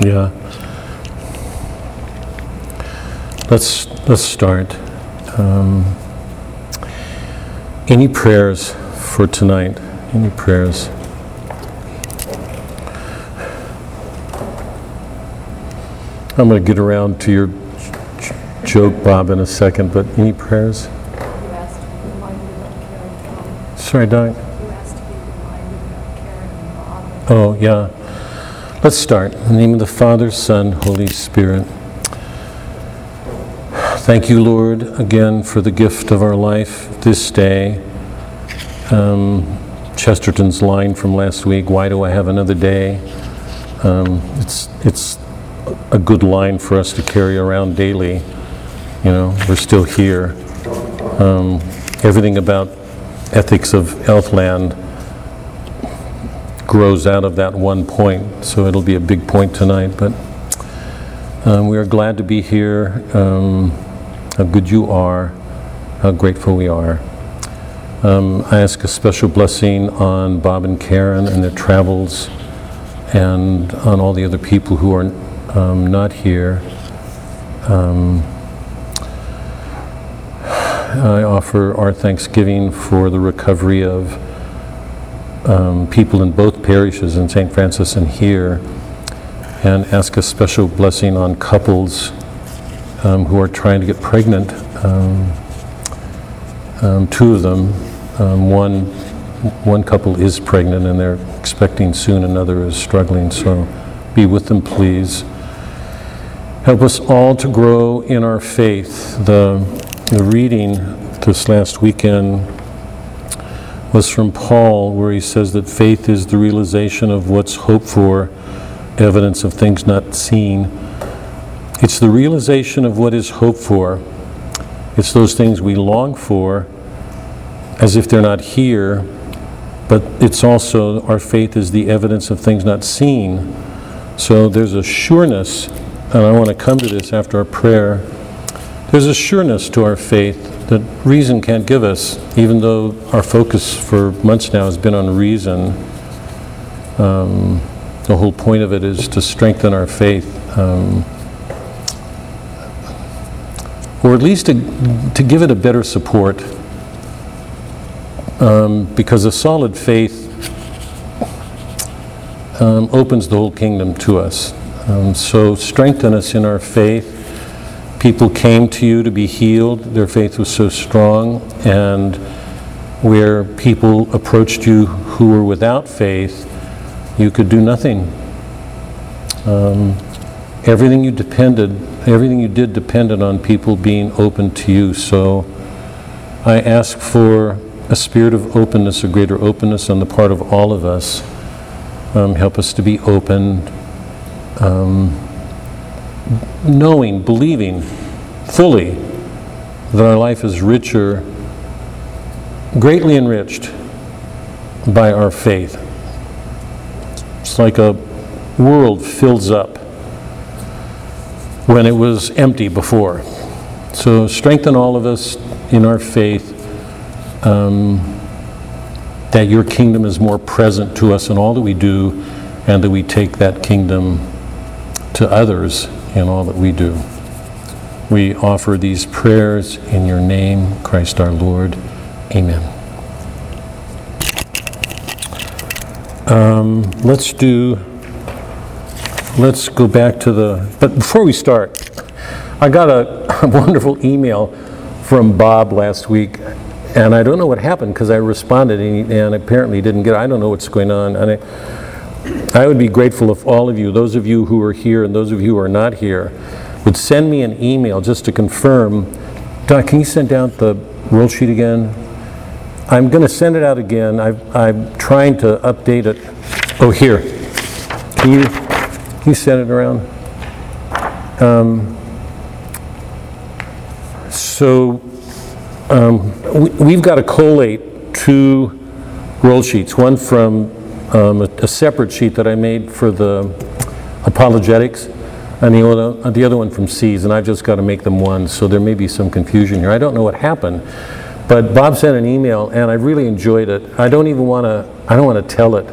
Yeah. Let's let's start. Um, any prayers for tonight? Any prayers? I'm going to get around to your j- joke, Bob, in a second, but any prayers? You asked to be reminded about Karen and Bob. Sorry, Doc. You asked to be reminded about Karen and Bob. Oh, yeah. Let's start. In the name of the Father, Son, Holy Spirit. Thank you, Lord, again for the gift of our life this day. Um, Chesterton's line from last week, why do I have another day? Um, it's, it's a good line for us to carry around daily. You know, we're still here. Um, everything about ethics of Elfland grows out of that one point, so it'll be a big point tonight. But um, we are glad to be here. Um, how good you are, how grateful we are. Um, I ask a special blessing on Bob and Karen and their travels, and on all the other people who are um, not here. Um, I offer our thanksgiving for the recovery of um, people in both parishes, in St. Francis and here, and ask a special blessing on couples um, who are trying to get pregnant. Um, um, two of them, um, one one couple is pregnant and they're expecting soon. Another is struggling. So, be with them, please. Help us all to grow in our faith. The the reading this last weekend was from Paul, where he says that faith is the realization of what's hoped for, evidence of things not seen. It's the realization of what is hoped for. It's those things we long for as if they're not here, but it's also our faith is the evidence of things not seen. So there's a sureness, and I want to come to this after our prayer. There's a sureness to our faith that reason can't give us, even though our focus for months now has been on reason. Um, the whole point of it is to strengthen our faith. Um, or at least to, to give it a better support. Um, because a solid faith um, opens the whole kingdom to us. Um, so strengthen us in our faith. People came to you to be healed, their faith was so strong, and where people approached you who were without faith, you could do nothing. Um, everything you depended, everything you did depended on people being open to you. So I ask for a spirit of openness, a greater openness on the part of all of us. Um, help us to be open, um, knowing, believing fully that our life is richer, greatly enriched by our faith. It's like a world fills up when it was empty before. So strengthen all of us in our faith um, that your kingdom is more present to us in all that we do, and that we take that kingdom to others in all that we do. We offer these prayers in your name, Christ our Lord. Amen. Um, let's do, let's go back to the, but before we start, I got a, a wonderful email from Bob last week, and I don't know what happened because I responded and, and apparently didn't get. I don't know what's going on. And I, I would be grateful if all of you, those of you who are here and those of you who are not here, would send me an email just to confirm. Doc, can you send out the roll sheet again? I'm going to send it out again. I've, I'm trying to update it. Oh, here. Can you, can you send it around? Um, so um, we, we've got to collate two roll sheets. One from um, a, a, separate sheet that I made for the apologetics and the other, uh, the other one from C's, and I've just got to make them one, so there may be some confusion here. I don't know what happened, but Bob sent an email, and I really enjoyed it. I don't even want to, I don't want to tell it.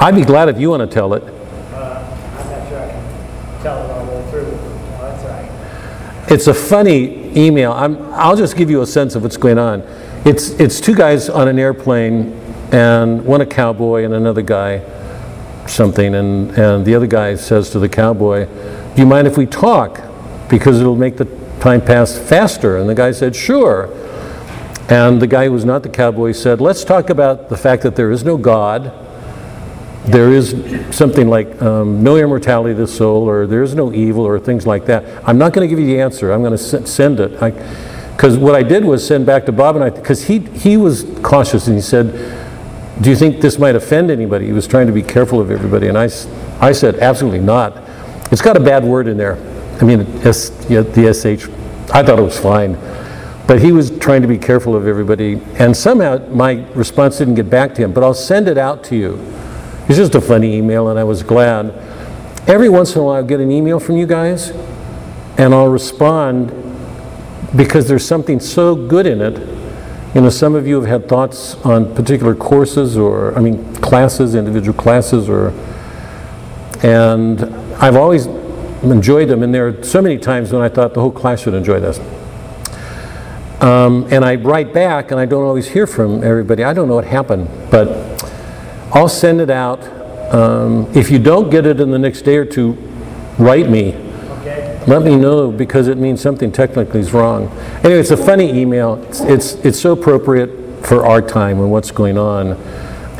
I'd be glad if you want to tell it. It's a funny email. i will just give you a sense of what's going on. It's, it's two guys on an airplane and one a cowboy and another guy something, and, and the other guy says to the cowboy, Do you mind if we talk? Because it'll make the time pass faster. And the guy said, Sure. And the guy who was not the cowboy said, Let's talk about the fact that there is no God. There is something like um, no immortality of the soul, or there is no evil, or things like that. I'm not going to give you the answer. I'm going to send it. Because what I did was send back to Bob and I, because he, he was cautious and he said, Do you think this might offend anybody? He was trying to be careful of everybody. And I, I said, Absolutely not. It's got a bad word in there. I mean, S, the SH, I thought it was fine. But he was trying to be careful of everybody. And somehow my response didn't get back to him. But I'll send it out to you. It's just a funny email, and I was glad. Every once in a while, I'll get an email from you guys, and I'll respond because there's something so good in it. You know, some of you have had thoughts on particular courses or, I mean, classes, individual classes, or, and I've always enjoyed them, and there are so many times when I thought the whole class should enjoy this. Um, and I write back, and I don't always hear from everybody. I don't know what happened, but I'll send it out. Um, if you don't get it in the next day or two, write me. Let me know because it means something technically is wrong. Anyway, it's a funny email. It's, it's, it's so appropriate for our time and what's going on,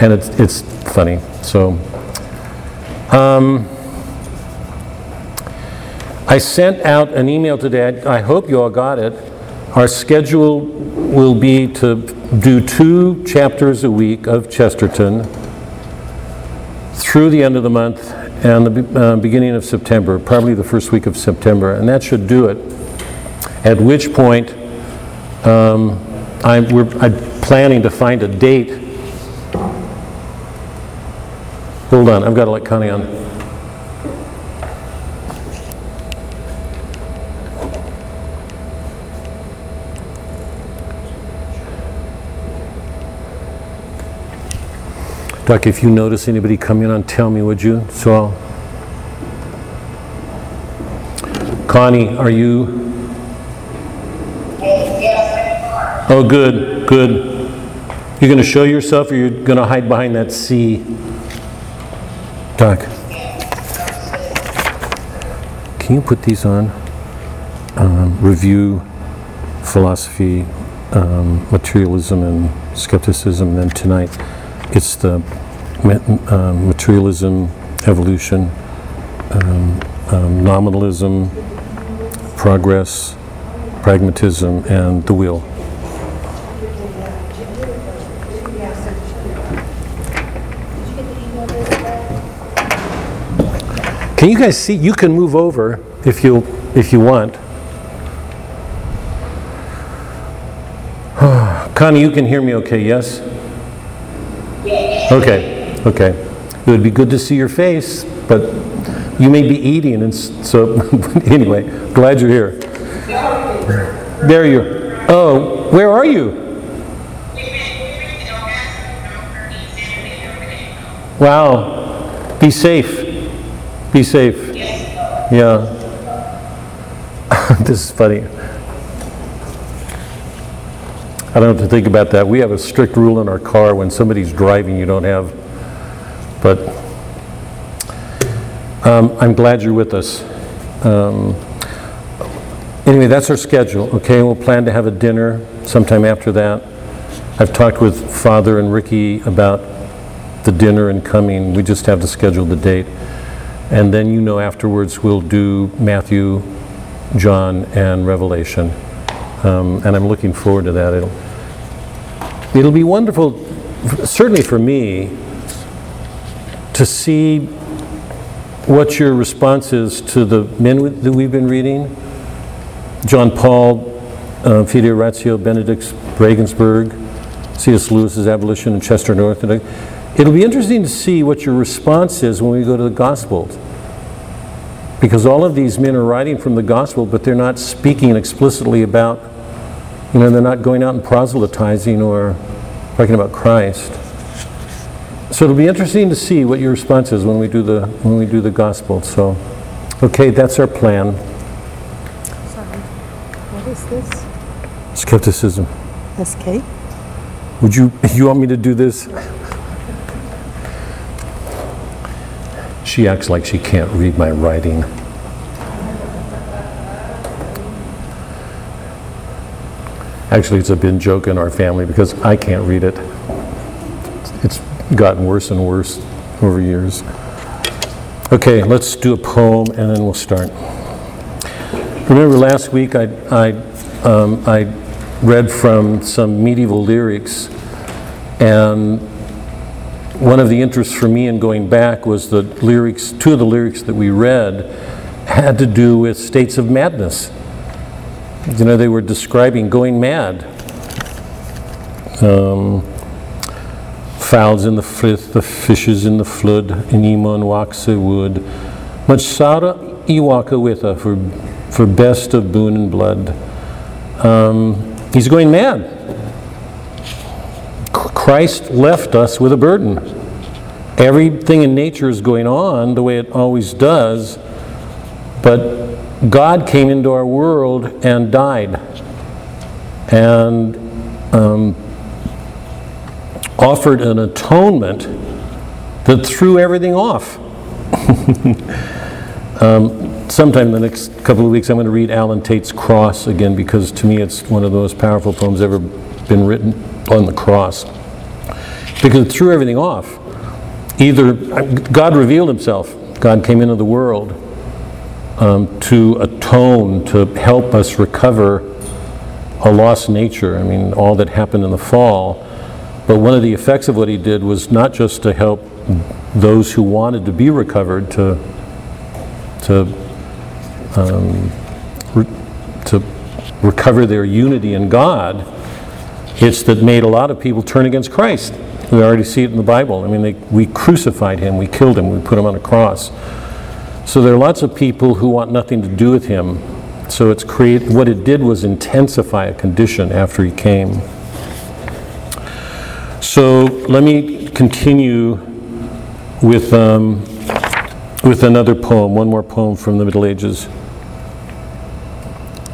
and it's, it's funny. So, um, I sent out an email today. I I hope you all got it. Our schedule will be to do two chapters a week of Chesterton through the end of the month and the uh, beginning of September, probably the first week of September, and that should do it. At which point, um, I'm, I'm planning to find a date. Hold on, I've got to let Connie on. Doc, if you notice anybody coming on, tell me, would you? So I'll... Connie, are you? Oh, good, good. You're going to show yourself or you're going to hide behind that C? Doc? Can you put these on? Um, Review, philosophy, um, materialism and skepticism, and then tonight, it's the um, materialism, evolution, um, um, nominalism, progress, pragmatism, and the will. Can you guys see, you can move over if you, if you want. Connie, you can hear me okay, yes? Okay, okay. It would be good to see your face, but you may be eating, and so, anyway, glad you're here. There you are. Oh, where are you? Wow. Be safe. Be safe. Yeah. This is funny. I don't have to think about that. We have a strict rule in our car, when somebody's driving, you don't have, but um, I'm glad you're with us. Um, Anyway, that's our schedule, okay? We'll plan to have a dinner sometime after that. I've talked with Father and Ricky about the dinner and coming. We just have to schedule the date. And then you know afterwards, we'll do Matthew, John, and Revelation. Um, And I'm looking forward to that. It'll, it'll be wonderful, certainly for me, to see what your response is to the men that we've been reading. John Paul, uh, Fides et Ratio, Benedict Regensburg, C.S. Lewis's Abolition, and Chesterton. Uh, It'll be interesting to see what your response is when we go to the Gospels. Because all of these men are writing from the Gospel, but they're not speaking explicitly about, you know, they're not going out and proselytizing or talking about Christ. So it'll be interesting to see what your response is when we do the, when we do the Gospel. So, okay, that's our plan. Sorry. what is this? Skepticism. SK? Would you, you want me to do this? She acts like she can't read my writing. Actually, it's a been joke in our family because I can't read it. It's gotten worse and worse over years. Okay, let's do a poem and then we'll start. Remember last week I, I, um, I read from some medieval lyrics, and one of the interests for me in going back was the lyrics, two of the lyrics that we read had to do with states of madness. You know, they were describing going mad. Um, fowls in the frith, the fishes in the flood, in Emon waxa wood. Much Sara Iwaka witha for, for best of boon and blood. Um, he's going mad. Christ left us with a burden. Everything in nature is going on the way it always does, but God came into our world and died. And um, offered an atonement that threw everything off. um, sometime in the next couple of weeks, I'm going to read Allen Tate's Cross again because to me it's one of the most powerful poems ever been written on the cross. Because it threw everything off. Either God revealed himself, God came into the world um, to atone, to help us recover a lost nature. I mean, all that happened in the fall. But one of the effects of what he did was not just to help those who wanted to be recovered to to um, re- to recover their unity in God. It's that made a lot of people turn against Christ. We already see it in the Bible. I mean, they, we crucified him, we killed him, we put him on a cross. So there are lots of people who want nothing to do with him. So it's create what it did was intensify a condition after he came. So let me continue with, um, with another poem, one more poem from the Middle Ages.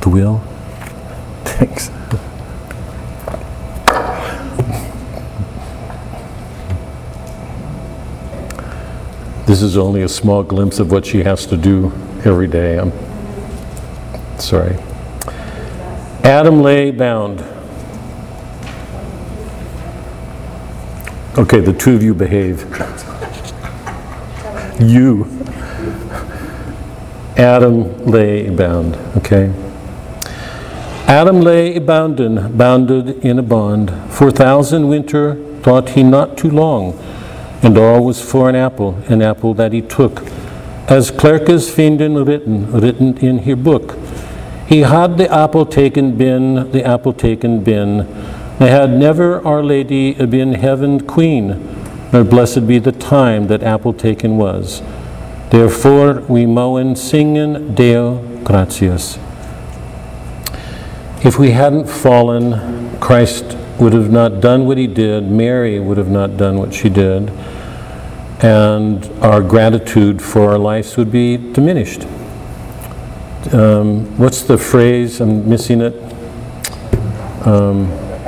The wheel? Thanks. This is only a small glimpse of what she has to do every day. I'm sorry. Adam lay bound. Okay, the two of you behave. You. Adam lay bound, okay? Adam lay bounden, bounded in a bond. For thousand winter thought he not too long, and all was for an apple, an apple that he took. As Clerkes finden written, written in her book. He had the apple taken been, the apple taken been. They had never Our Lady been heaven queen, nor blessed be the time that apple taken was. Therefore we mowen singen Deo gratias. If we hadn't fallen, Christ would have not done what he did, Mary would have not done what she did, and our gratitude for our lives would be diminished. Um, what's the phrase? I'm missing it.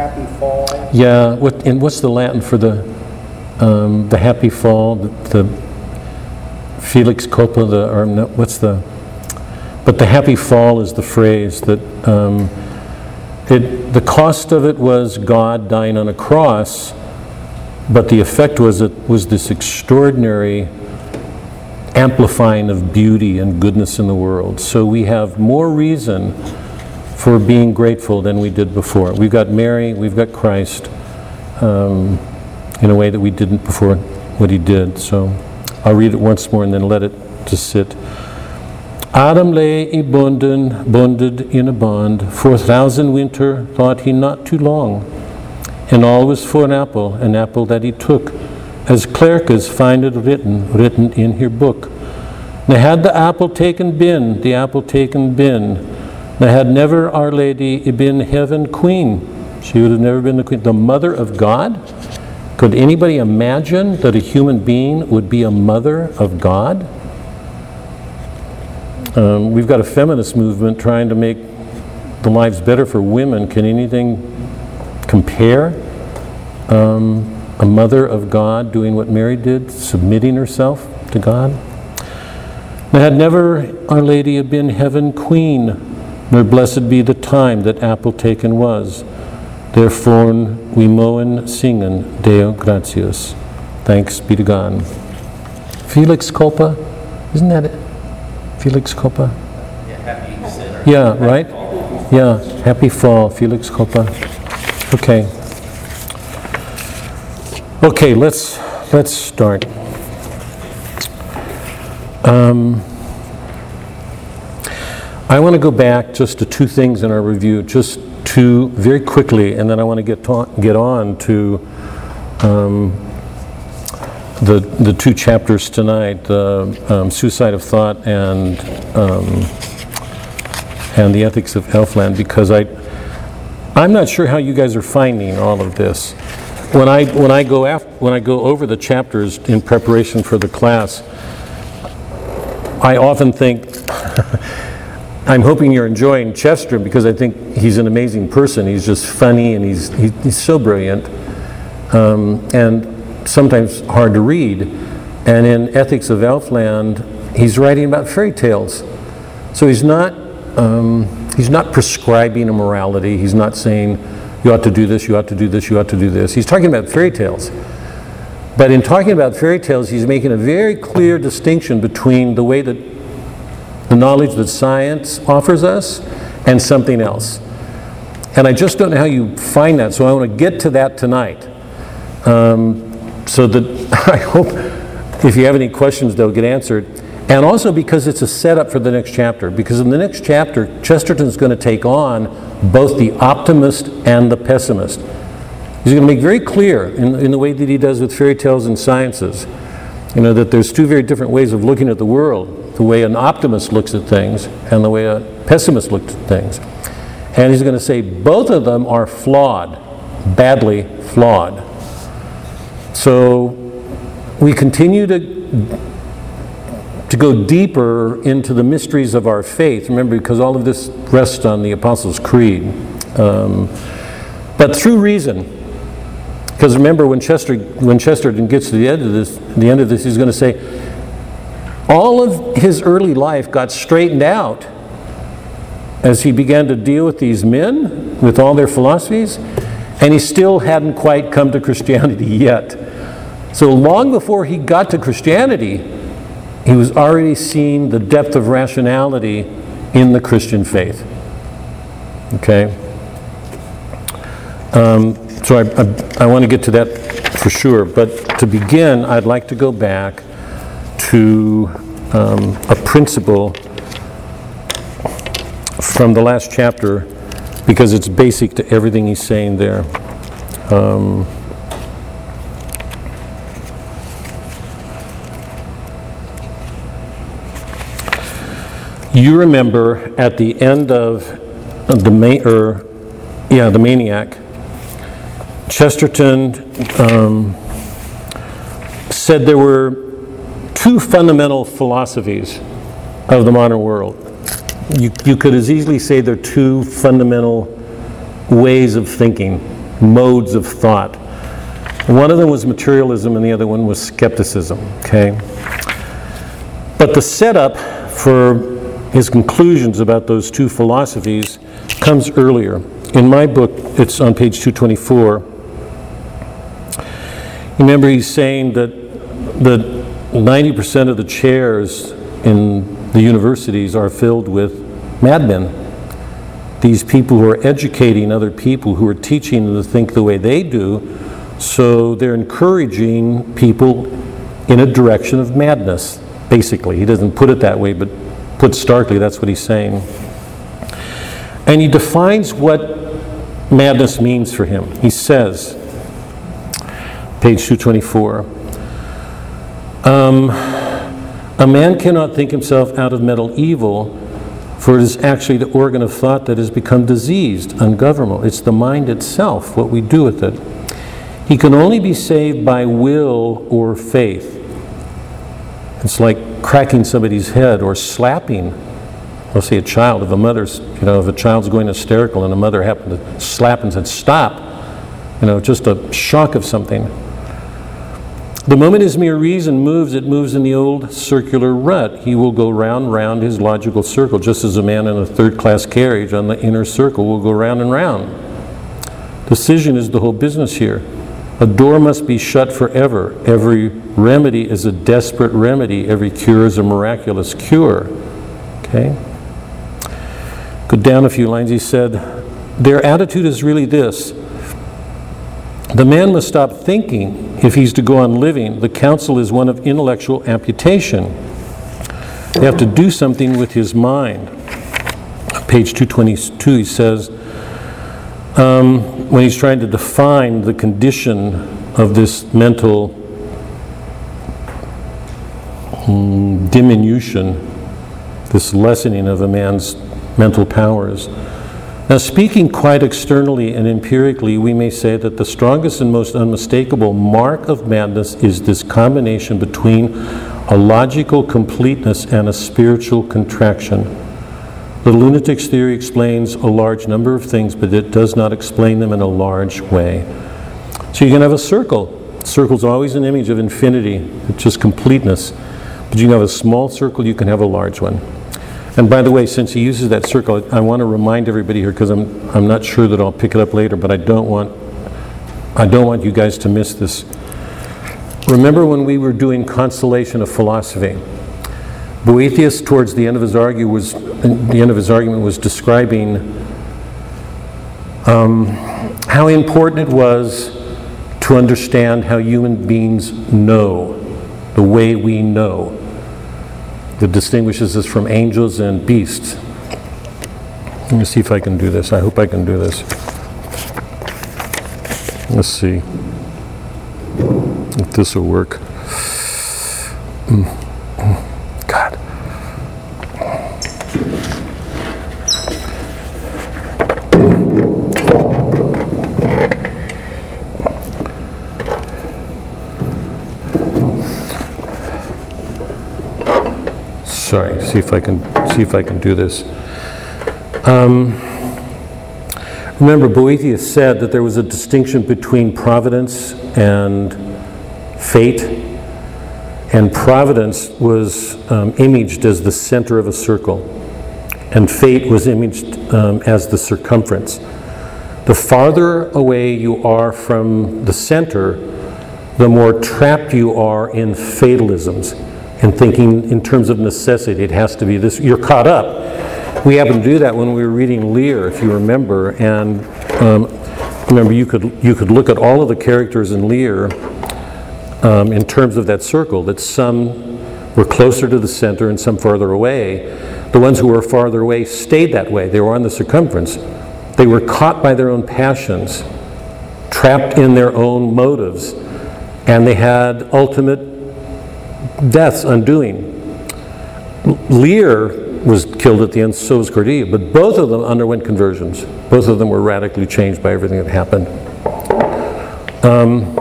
Happy fall. Yeah, what, and what's the Latin for the, um, the happy fall, the, the Felix culpa, the, or no, what's the, but the happy fall is the phrase that, um, it, the cost of it was God dying on a cross, but the effect was it was this extraordinary amplifying of beauty and goodness in the world. So we have more reason for being grateful than we did before. We've got Mary, we've got Christ um, in a way that we didn't before what he did. So I'll read it once more and then let it just sit. Adam lay y bonden, bonded in a bond. For a thousand winter thought he not too long. And all was for an apple, an apple that he took, as Clerkes find it written, written in her book. Now had the apple taken been, the apple taken been. now had never Our Lady been heaven queen. She would have never been the queen. The mother of God? Could anybody imagine that a human being would be a mother of God? Um, we've got a feminist movement trying to make the lives better for women. Can anything compare? Um, a mother of God doing what Mary did, submitting herself to God? Now, had never Our Lady have been heaven queen, nor blessed be the time that apple taken was. Therefore we moen singen Deo gratias. Thanks be to God. Felix culpa? Isn't that it? Felix culpa? Yeah, right? Yeah, happy fall, Felix culpa. Okay. Okay, let's, let's start. Um, I want to go back just to two things in our review, just two very quickly, and then I want to get, ta- get on to um, the, the two chapters tonight, um, suicide of thought and, um, and the ethics of Elfland, because I, I'm not sure how you guys are finding all of this. When I, when I go af, when I go over the chapters in preparation for the class, I often think, I'm hoping you're enjoying Chester because I think he's an amazing person. He's just funny and he's, he- he's so brilliant um, and sometimes hard to read. And in Ethics of Elfland, he's writing about fairy tales. So he's not, um, he's not prescribing a morality. He's not saying, you ought to do this, you ought to do this, you ought to do this. He's talking about fairy tales. But in talking about fairy tales, he's making a very clear distinction between the way that the knowledge that science offers us and something else. And I just don't know how you find that, so I want to get to that tonight. Um, so that I hope if you have any questions, they'll get answered. And also because it's a setup for the next chapter. Because in the next chapter, Chesterton's going to take on both the optimist and the pessimist. He's going to make very clear in, in the way that he does with fairy tales and sciences, you know, that there's two very different ways of looking at the world the way an optimist looks at things and the way a pessimist looks at things. And he's going to say both of them are flawed, badly flawed. So we continue to, to go deeper into the mysteries of our faith. Remember, because all of this rests on the Apostles' Creed. Um, but through reason. Because remember, when, Chester, when Chesterton gets to the end of this, the end of this, he's going to say, all of his early life got straightened out as he began to deal with these men with all their philosophies, and he still hadn't quite come to Christianity yet. So long before he got to Christianity, he was already seeing the depth of rationality in the Christian faith. Okay? Um, so I, I, I want to get to that for sure. But to begin, I'd like to go back to um, a principle from the last chapter because it's basic to everything he's saying there. Um, you remember at the end of the or yeah the maniac chesterton um, said there were two fundamental philosophies of the modern world you, you could as easily say they're two fundamental ways of thinking modes of thought one of them was materialism and the other one was skepticism okay but the setup for his conclusions about those two philosophies comes earlier. In my book, it's on page 224. Remember, he's saying that that 90% of the chairs in the universities are filled with madmen. These people who are educating other people, who are teaching them to think the way they do, so they're encouraging people in a direction of madness, basically. He doesn't put it that way, but put starkly, that's what he's saying. And he defines what madness means for him. He says, page 224, um, a man cannot think himself out of mental evil, for it is actually the organ of thought that has become diseased, ungovernable. It's the mind itself, what we do with it. He can only be saved by will or faith. It's like cracking somebody's head or slapping let's say a child, if a mother's, you know, if a child's going hysterical and a mother happened to slap and said, stop, you know, just a shock of something. The moment his mere reason moves, it moves in the old circular rut. He will go round, round his logical circle, just as a man in a third class carriage on the inner circle will go round and round. Decision is the whole business here. A door must be shut forever. Every remedy is a desperate remedy. Every cure is a miraculous cure. Okay? Go down a few lines. He said, Their attitude is really this the man must stop thinking if he's to go on living. The counsel is one of intellectual amputation. They have to do something with his mind. Page 222, he says, um, when he's trying to define the condition of this mental mm, diminution, this lessening of a man's mental powers. Now, speaking quite externally and empirically, we may say that the strongest and most unmistakable mark of madness is this combination between a logical completeness and a spiritual contraction. The lunatic's theory explains a large number of things, but it does not explain them in a large way. So you can have a circle. Circle's always an image of infinity, it's just completeness. But you can have a small circle, you can have a large one. And by the way, since he uses that circle, I want to remind everybody here because I'm, I'm not sure that I'll pick it up later, but I don't want I don't want you guys to miss this. Remember when we were doing Consolation of Philosophy? Boethius, towards the end of his argue was the end of his argument was describing um, how important it was to understand how human beings know, the way we know that distinguishes us from angels and beasts. Let me see if I can do this. I hope I can do this. Let's see if this will work. God. Sorry, see if I can see if I can do this. Um, remember, Boethius said that there was a distinction between providence and fate, and providence was um, imaged as the center of a circle, and fate was imaged um, as the circumference. The farther away you are from the center, the more trapped you are in fatalisms and thinking in terms of necessity. It has to be this. You're caught up. We happened to do that when we were reading Lear, if you remember. And um, remember, you could you could look at all of the characters in Lear um, in terms of that circle. That some were closer to the center and some farther away. The ones who were farther away stayed that way. They were on the circumference. They were caught by their own passions, trapped in their own motives, and they had ultimate death's undoing. Lear was killed at the end, so was Cordelia, but both of them underwent conversions. Both of them were radically changed by everything that happened. Um,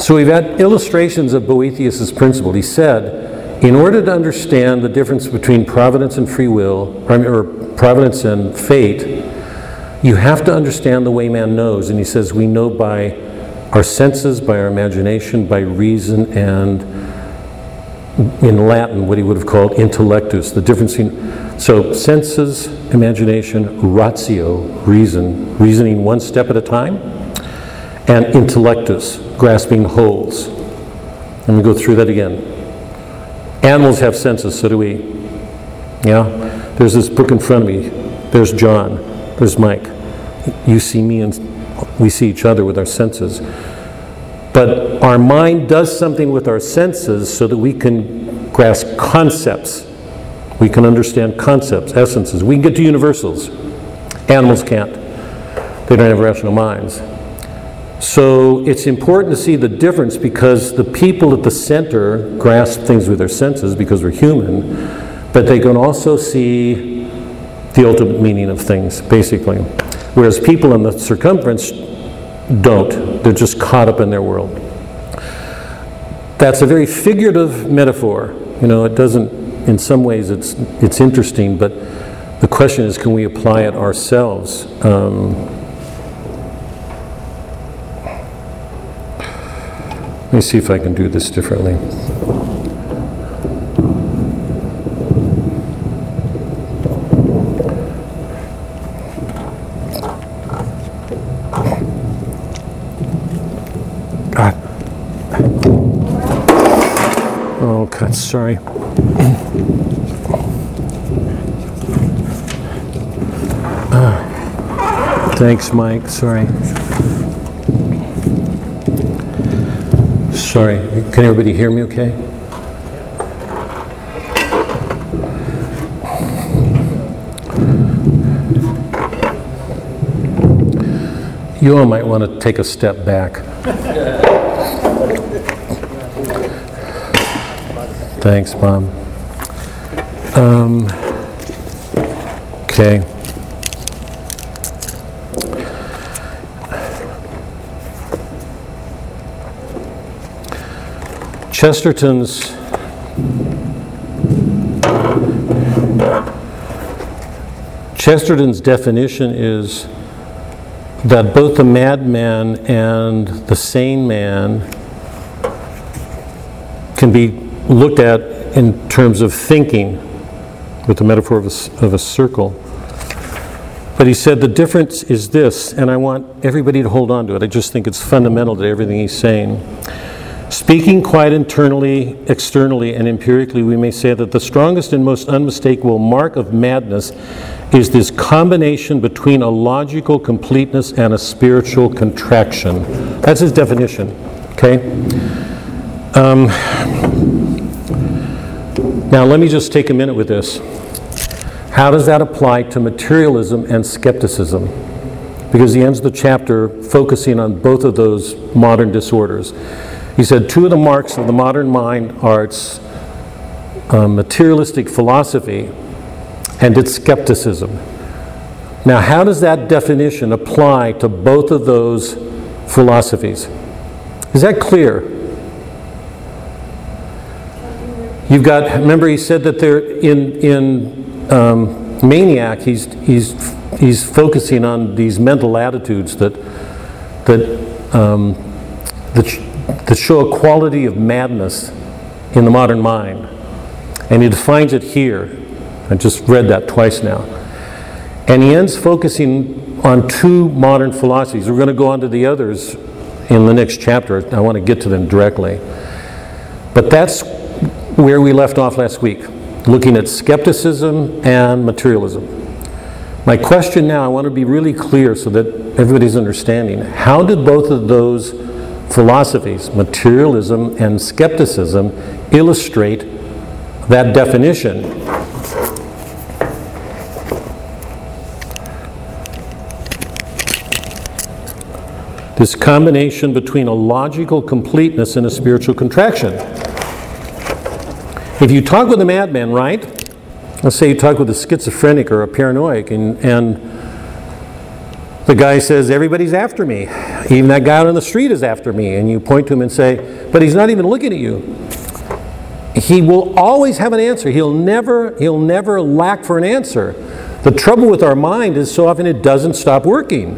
so we've had illustrations of Boethius' principle. He said, in order to understand the difference between providence and free will, or providence and fate, you have to understand the way man knows. And he says, we know by our senses, by our imagination, by reason, and in Latin, what he would have called intellectus, the difference in, so senses, imagination, ratio, reason, reasoning one step at a time, and intellectus, grasping wholes. Let me go through that again. Animals have senses, so do we. Yeah? There's this book in front of me. There's John. There's Mike. You see me, and we see each other with our senses. But our mind does something with our senses so that we can grasp concepts. We can understand concepts, essences. We can get to universals. Animals can't. They don't have rational minds. So it's important to see the difference because the people at the center grasp things with their senses because we're human, but they can also see the ultimate meaning of things, basically. Whereas people in the circumference don't. They're just caught up in their world. That's a very figurative metaphor. You know, it doesn't, in some ways, it's, it's interesting, but The question is, can we apply it ourselves? Um, Let me see if I can do this differently. God. Oh, God, sorry. Ah. Thanks, Mike, sorry. Sorry, can everybody hear me okay? You all might want to take a step back. Thanks, Bob. Um, Okay. Chesterton's Chesterton's definition is that both the madman and the sane man can be looked at in terms of thinking, with the metaphor of a, of a circle. But he said the difference is this, and I want everybody to hold on to it. I just think it's fundamental to everything he's saying. Speaking quite internally, externally, and empirically, we may say that the strongest and most unmistakable mark of madness is this combination between a logical completeness and a spiritual contraction. That's his definition, okay? Um, now, let me just take a minute with this. How does that apply to materialism and skepticism? Because he ends the chapter focusing on both of those modern disorders. He said two of the marks of the modern mind are its uh, materialistic philosophy and its skepticism. Now, how does that definition apply to both of those philosophies? Is that clear? You've got, remember he said that they're in, in um, Maniac, he's, he's, he's focusing on these mental attitudes that, that, um, that, sh- that show a quality of madness in the modern mind. And he defines it here. I just read that twice now. And he ends focusing on two modern philosophies. We're going to go on to the others in the next chapter. I want to get to them directly. But that's where we left off last week, looking at skepticism and materialism. My question now, I want to be really clear so that everybody's understanding. How did both of those philosophies, materialism and skepticism, illustrate that definition? This combination between a logical completeness and a spiritual contraction. If you talk with a madman, right? Let's say you talk with a schizophrenic or a paranoid, and, and the guy says, Everybody's after me. Even that guy out on the street is after me. And you point to him and say, But he's not even looking at you. He will always have an answer. He'll never, he'll never lack for an answer. The trouble with our mind is so often it doesn't stop working.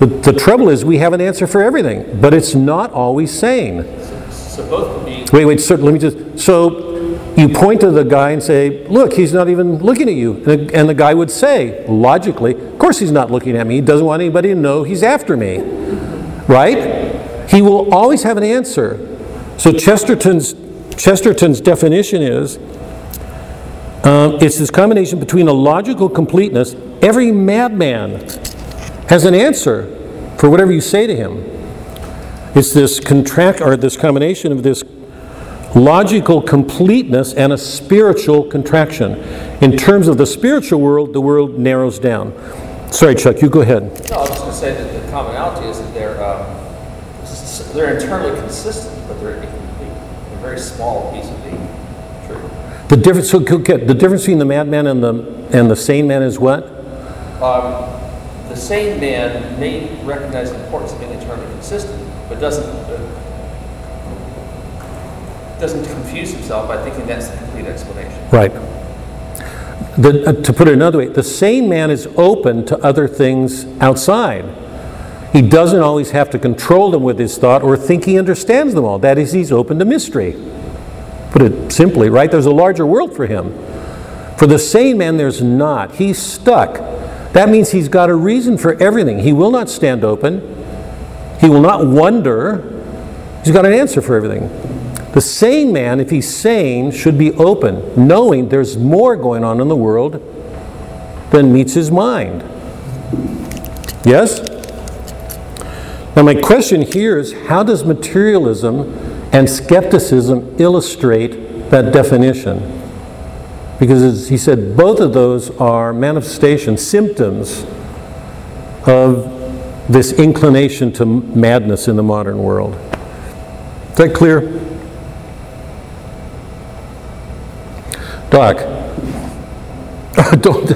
The, the trouble is we have an answer for everything, but it's not always sane. So both be, Wait, wait, sir, let me just, so you point to the guy and say, look, he's not even looking at you. And the, and the guy would say, logically, of course he's not looking at me. He doesn't want anybody to know he's after me. Right? He will always have an answer. So Chesterton's, Chesterton's definition is, um, it's this combination between a logical completeness. Every madman has an answer for whatever you say to him. It's this contract or this combination of this logical completeness and a spiritual contraction. In terms of the spiritual world, the world narrows down. Sorry, Chuck, you go ahead. no, I was just going to say that the commonality is that they're, um, they're internally consistent, but they're incomplete. A very small piece of the truth. The difference, so the difference between the madman and the and the sane man is what? Um, the sane man may recognize the importance of being internally consistent, but doesn't, uh, doesn't confuse himself by thinking that's the complete explanation. Right. the, uh, to put it another way, the sane man is open to other things outside. He doesn't always have to control them with his thought or think he understands them all. That is, he's open to mystery. Put it simply, right? There's a larger world for him. For the sane man, there's not. He's stuck. That means he's got a reason for everything. He will not stand open. He will not wonder. He's got an answer for everything. The sane man, if he's sane, should be open, knowing there's more going on in the world than meets his mind. Yes? Now, my question here is how does materialism and skepticism illustrate that definition? Because as he said, both of those are manifestations, symptoms of this inclination to madness in the modern world. Is that clear? Doc, don't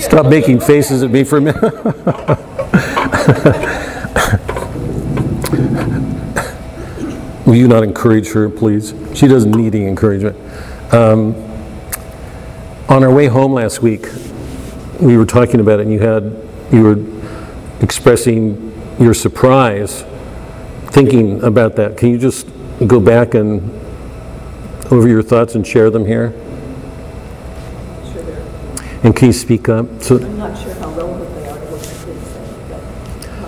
stop making faces at me for a minute. Will you not encourage her, please? She doesn't need any encouragement. Um, on our way home last week, we were talking about it, and you had you were expressing your surprise, thinking about that. Can you just go back and over your thoughts and share them here? Sure And can you speak up? So, I'm not sure how relevant they are to what you did say, but,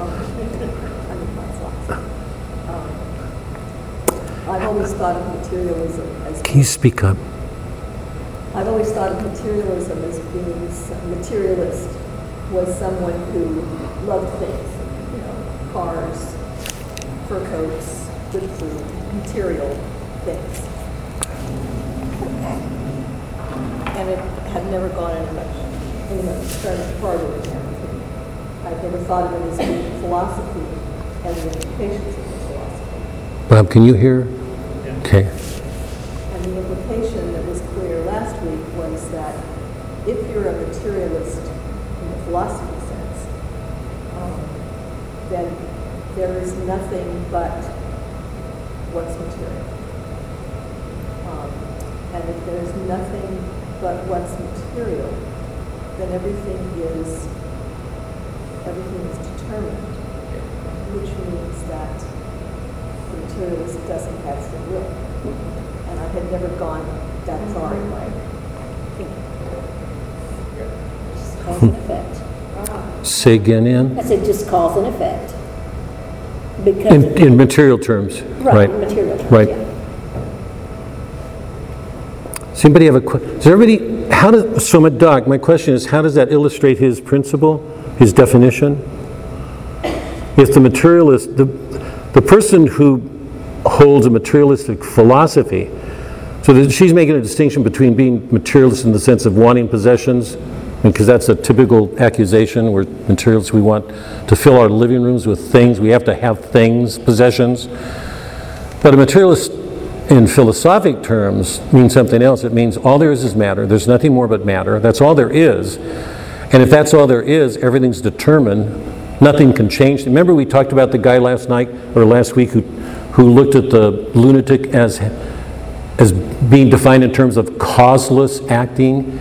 um, I mean, my thoughts. Um, I've always thought of materialism as, can you speak up? I've always thought of materialism as being, materialist was someone who loved things, you know, cars, fur coats, good food, material things. And it had never gone any much, any much further farther than that. I've never thought of it as being philosophy and the implications of the philosophy. Bob, can you hear? Okay. And the implication that was clear last week was that if you're a materialist in the philosophy sense, um, then there is nothing but what's material. And if there's nothing but what's material, then everything is everything is determined, which means that the materialist doesn't have free will. And I had never gone that far in my thinking. Just cause and effect. Say again, Ann? I said just cause and effect. In, Because, in material terms, right, right? material terms, right. yeah. Does anybody have a, que- does everybody, how does, so Doc, my question is, how does that illustrate his principle, his definition? If the materialist, the, the person who holds a materialistic philosophy, so that she's making a distinction between being materialist in the sense of wanting possessions, because that's a typical accusation, we're materialists, we want to fill our living rooms with things, we have to have things, possessions. But a materialist in philosophic terms means something else. It means all there is is matter. There's nothing more but matter. That's all there is. And if that's all there is, everything's determined. Nothing can change. Remember we talked about the guy last night or last week who, who looked at the lunatic as, as being defined in terms of causeless acting,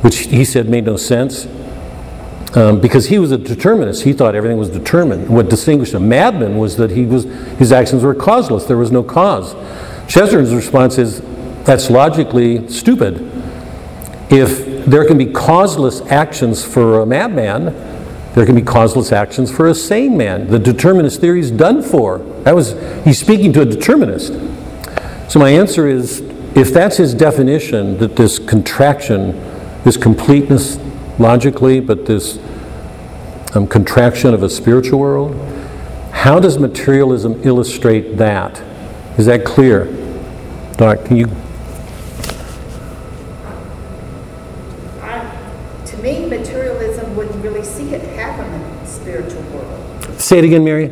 which he said made no sense. Um, because he was a determinist. He thought everything was determined. What distinguished a madman was that he was, his actions were causeless. There was no cause. Chesterton's response is, that's logically stupid. If there can be causeless actions for a madman, there can be causeless actions for a sane man. The determinist theory is done for. That was, he's speaking to a determinist. So my answer is, if that's his definition, that this contraction, this completeness logically, but this um, contraction of a spiritual world, how does materialism illustrate that? Is that clear? Doc, can you, I, to me, materialism wouldn't really see it happen in the spiritual world. say it again, Mary?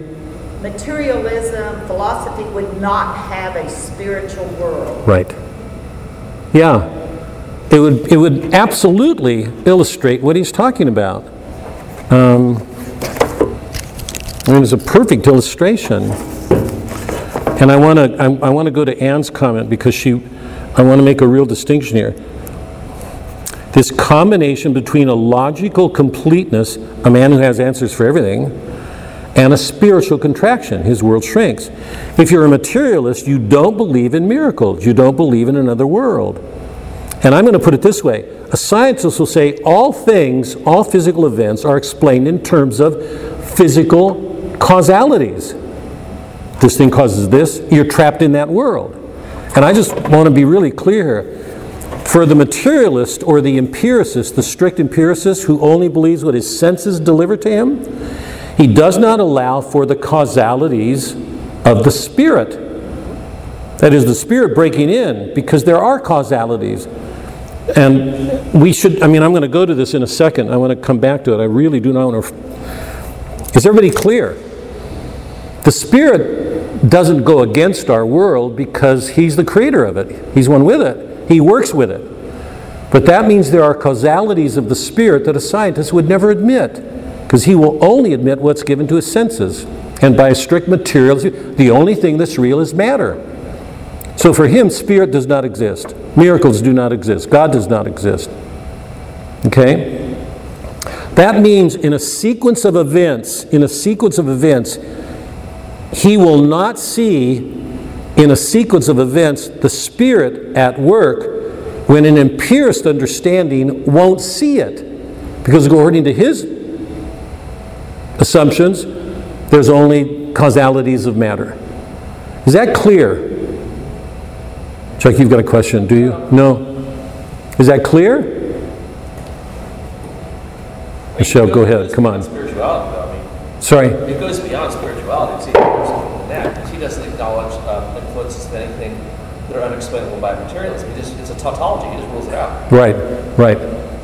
Materialism, philosophy would not have a spiritual world. Right. Yeah. It would, it would absolutely illustrate what he's talking about. Um, I mean, it's a perfect illustration. And I want to, I, I want to go to Ann's comment because she, I want to make a real distinction here. this combination between a logical completeness, a man who has answers for everything, and a spiritual contraction, his world shrinks. If you're a materialist, you don't believe in miracles, you don't believe in another world. And I'm going to put it this way a scientist will say all things, all physical events are explained in terms of physical causalities. This thing causes this, you're trapped in that world. And I just want to be really clear here. For the materialist or the empiricist, the strict empiricist who only believes what his senses deliver to him, he does not allow for the causalities of the spirit. That is, the spirit breaking in, because there are causalities. And we should, I mean, I'm going to go to this in a second. I want to come back to it. I really do not want to. Is everybody clear? The spirit doesn't go against our world because he's the creator of it, he's one with it, he works with it. But that means there are causalities of the spirit that a scientist would never admit because he will only admit what's given to his senses. And by strict materialism, the only thing that's real is matter. So for him, spirit does not exist. Miracles do not exist. God does not exist. Okay? That means in a sequence of events, in a sequence of events, he will not see in a sequence of events the spirit at work when an empiricist understanding won't see it. Because according to his assumptions, there's only causalities of matter. Is that clear? Chuck, you've got a question, do you? No? Is that clear? Michelle, go ahead, come on. Spirituality, though, I mean, Sorry. it goes beyond spirituality, see, there's something in that, because he doesn't acknowledge um, influences of anything that are unexplainable by materialism. He just, it's a tautology, he just rules it out. Right, right,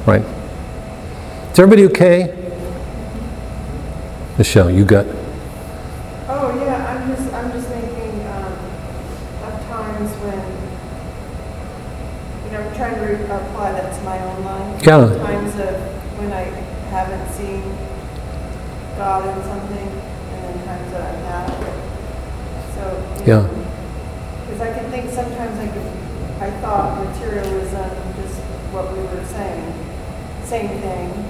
right. Is everybody okay? Michelle, you got, Oh, yeah, I'm just, I'm just thinking, um, of times when, you know, trying to re- apply that to my own life. Yeah. Times of when I haven't seen In something, and then times that I have. So, Yeah. because I can think sometimes I could, I thought materialism, just what we were saying, same thing.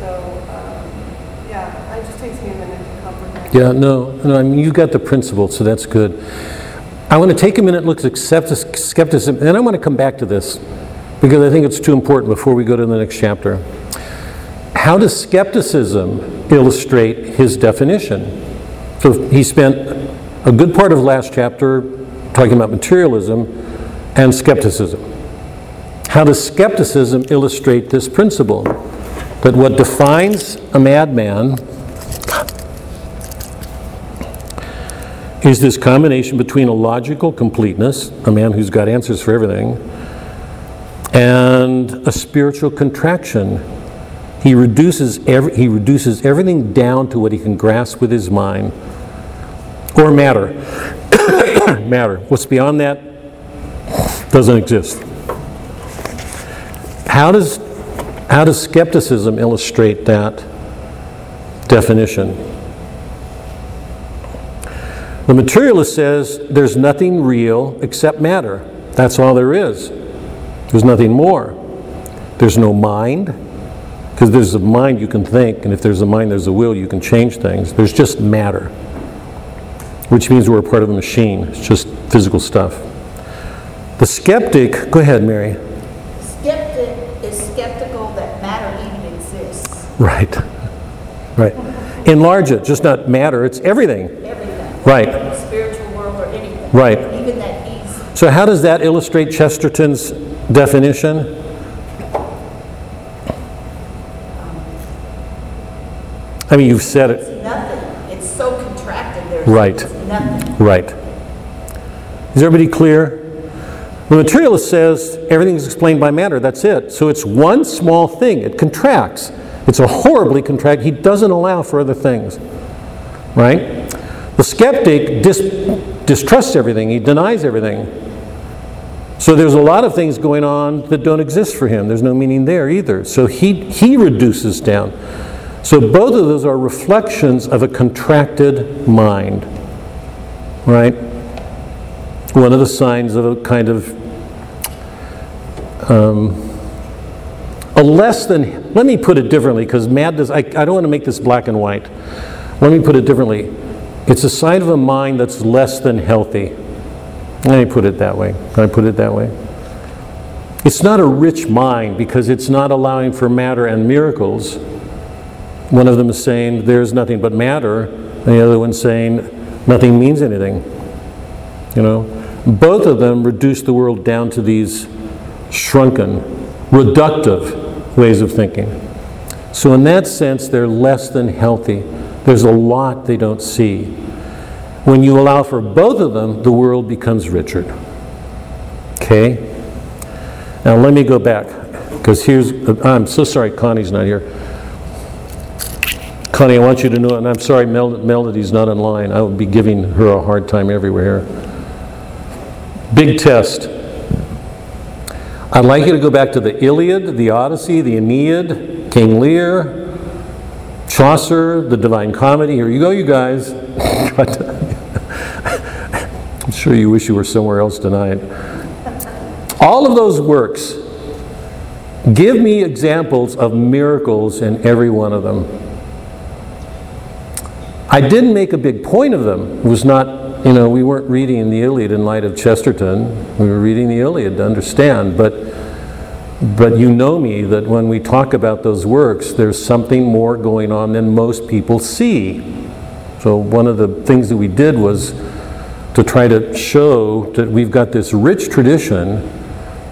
So, um, yeah, it just takes me a minute to comprehend. yeah, no, no, I mean, you got the principle, so that's good. I want to take a minute look at skepticism, and I want to come back to this, because I think it's too important before we go to the next chapter. How does skepticism illustrate his definition? So he spent a good part of last chapter talking about materialism and skepticism. How does skepticism illustrate this principle? That what defines a madman is this combination between a logical completeness, a man who's got answers for everything, and a spiritual contraction. He reduces, every, he reduces everything down to what he can grasp with his mind, or matter. matter. What's beyond that doesn't exist. How does, how does skepticism illustrate that definition? The materialist says there's nothing real except matter. That's all there is. There's nothing more. There's no mind, because there's a mind you can think, and if there's a mind, there's a will, you can change things. There's just matter, which means we're a part of a machine. It's just physical stuff. The skeptic, go ahead, Mary. Skeptic is skeptical that matter even exists, Right. Right. Enlarge it, just not matter, it's everything. everything. Right. Spiritual world or anything. Right. Even that he's, So, how does that illustrate Chesterton's definition? I mean, you've said it. it's nothing. It's so contracted, there's Right. nothing. Right. Is everybody clear? The materialist says everything's explained by matter, that's it. So it's one small thing, it contracts. It's a horribly contract, he doesn't allow for other things. Right? The skeptic dis- distrusts everything, he denies everything. So there's a lot of things going on that don't exist for him. There's no meaning there either. So he, he reduces down. So both of those are reflections of a contracted mind. Right? One of the signs of a kind of um, a less than, let me put it differently, because madness, I, I don't want to make this black and white. Let me put it differently. It's a sign of a mind that's less than healthy. Let me put it that way. Can I put it that way? It's not a rich mind because it's not allowing for matter and miracles. One of them is saying there's nothing but matter, and the other one's saying nothing means anything. You know, both of them reduce the world down to these shrunken, reductive ways of thinking. So, in that sense, they're less than healthy. There's a lot they don't see. When you allow for both of them, the world becomes richer. Okay? Now, let me go back, because here's, I'm so sorry Connie's not here. Connie, I want you to know, and I'm sorry Mel- Melody's not online. I would be giving her a hard time everywhere. Big test. I'd like you to go back to the Iliad, the Odyssey, the Aeneid, King Lear, Chaucer, the Divine Comedy. Here you go, you guys. I'm sure you wish you were somewhere else tonight. All of those works, give me examples of miracles in every one of them. I didn't make a big point of them. It was not, you know, we weren't reading the Iliad in light of Chesterton. We were reading the Iliad to understand. But, but you know me that when we talk about those works, there's something more going on than most people see. So one of the things that we did was to try to show that we've got this rich tradition.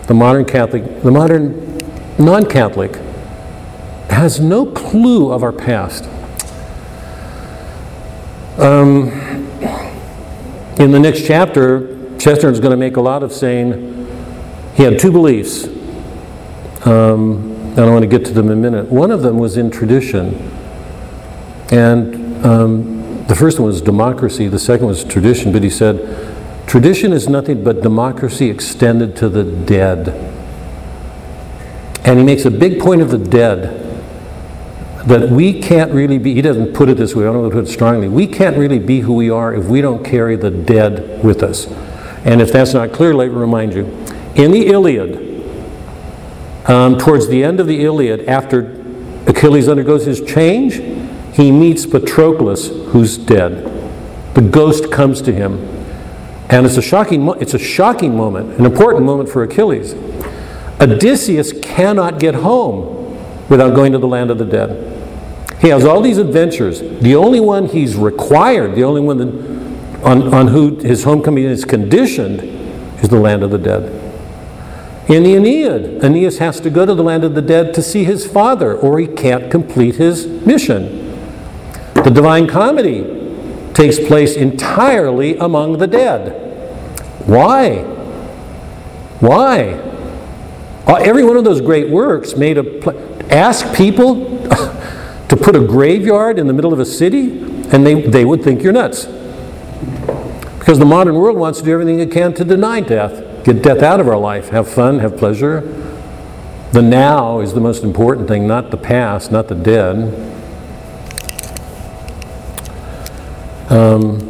The modern Catholic, the modern non-Catholic, has no clue of our past. Um, in the next chapter, Chesterton's going to make a lot of saying he had two beliefs. Um, and I want to get to them in a minute. One of them was in tradition. And um, the first one was democracy, the second was tradition. But he said, tradition is nothing but democracy extended to the dead. And he makes a big point of the dead that we can't really be, he doesn't put it this way, I don't know put it strongly, we can't really be who we are if we don't carry the dead with us. And if that's not clear, let me remind you. In the Iliad, um, towards the end of the Iliad, after Achilles undergoes his change, he meets Patroclus, who's dead. The ghost comes to him. And it's a shocking, mo- it's a shocking moment, an important moment for Achilles. Odysseus cannot get home without going to the land of the dead. He has all these adventures. The only one he's required, the only one that, on, on who his homecoming is conditioned, is the land of the dead. In the Aeneid, Aeneas has to go to the land of the dead to see his father, or he can't complete his mission. The Divine Comedy takes place entirely among the dead. Why? Why? Uh, Every one of those great works made a pl- ask people to put a graveyard in the middle of a city, and they, they would think you're nuts. Because the modern world wants to do everything it can to deny death, get death out of our life, have fun, have pleasure. The now is the most important thing, not the past, not the dead. Um,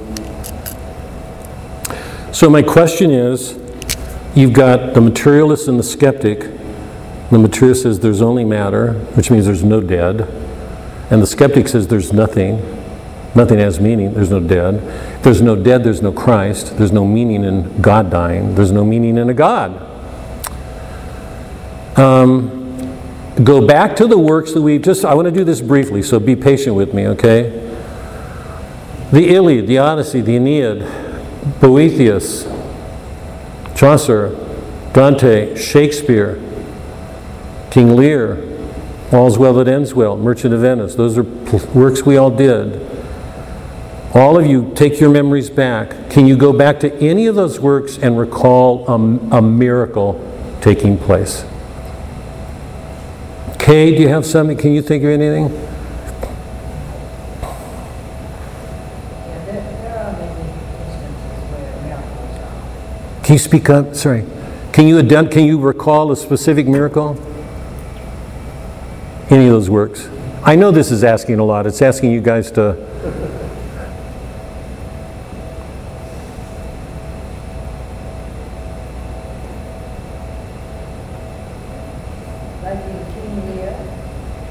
so, my question is you've got the materialist and the skeptic. The materialist says there's only matter, which means there's no dead. And the skeptic says there's nothing. Nothing has meaning. There's no dead. If there's no dead, there's no Christ. There's no meaning in God dying. There's no meaning in a God. Um, go back to the works that we just, I want to do this briefly, so be patient with me, okay? The Iliad, the Odyssey, the Aeneid, Boethius, Chaucer, Dante, Shakespeare, King Lear, All's Well That Ends Well, Merchant of Venice. Those are works we all did. All of you, take your memories back. Can you go back to any of those works and recall a, a miracle taking place? Kay, do you have something? Can you think of anything? Can you speak up? Sorry. Can you, can you recall a specific miracle? any of those works. I know this is asking a lot. It's asking you guys to.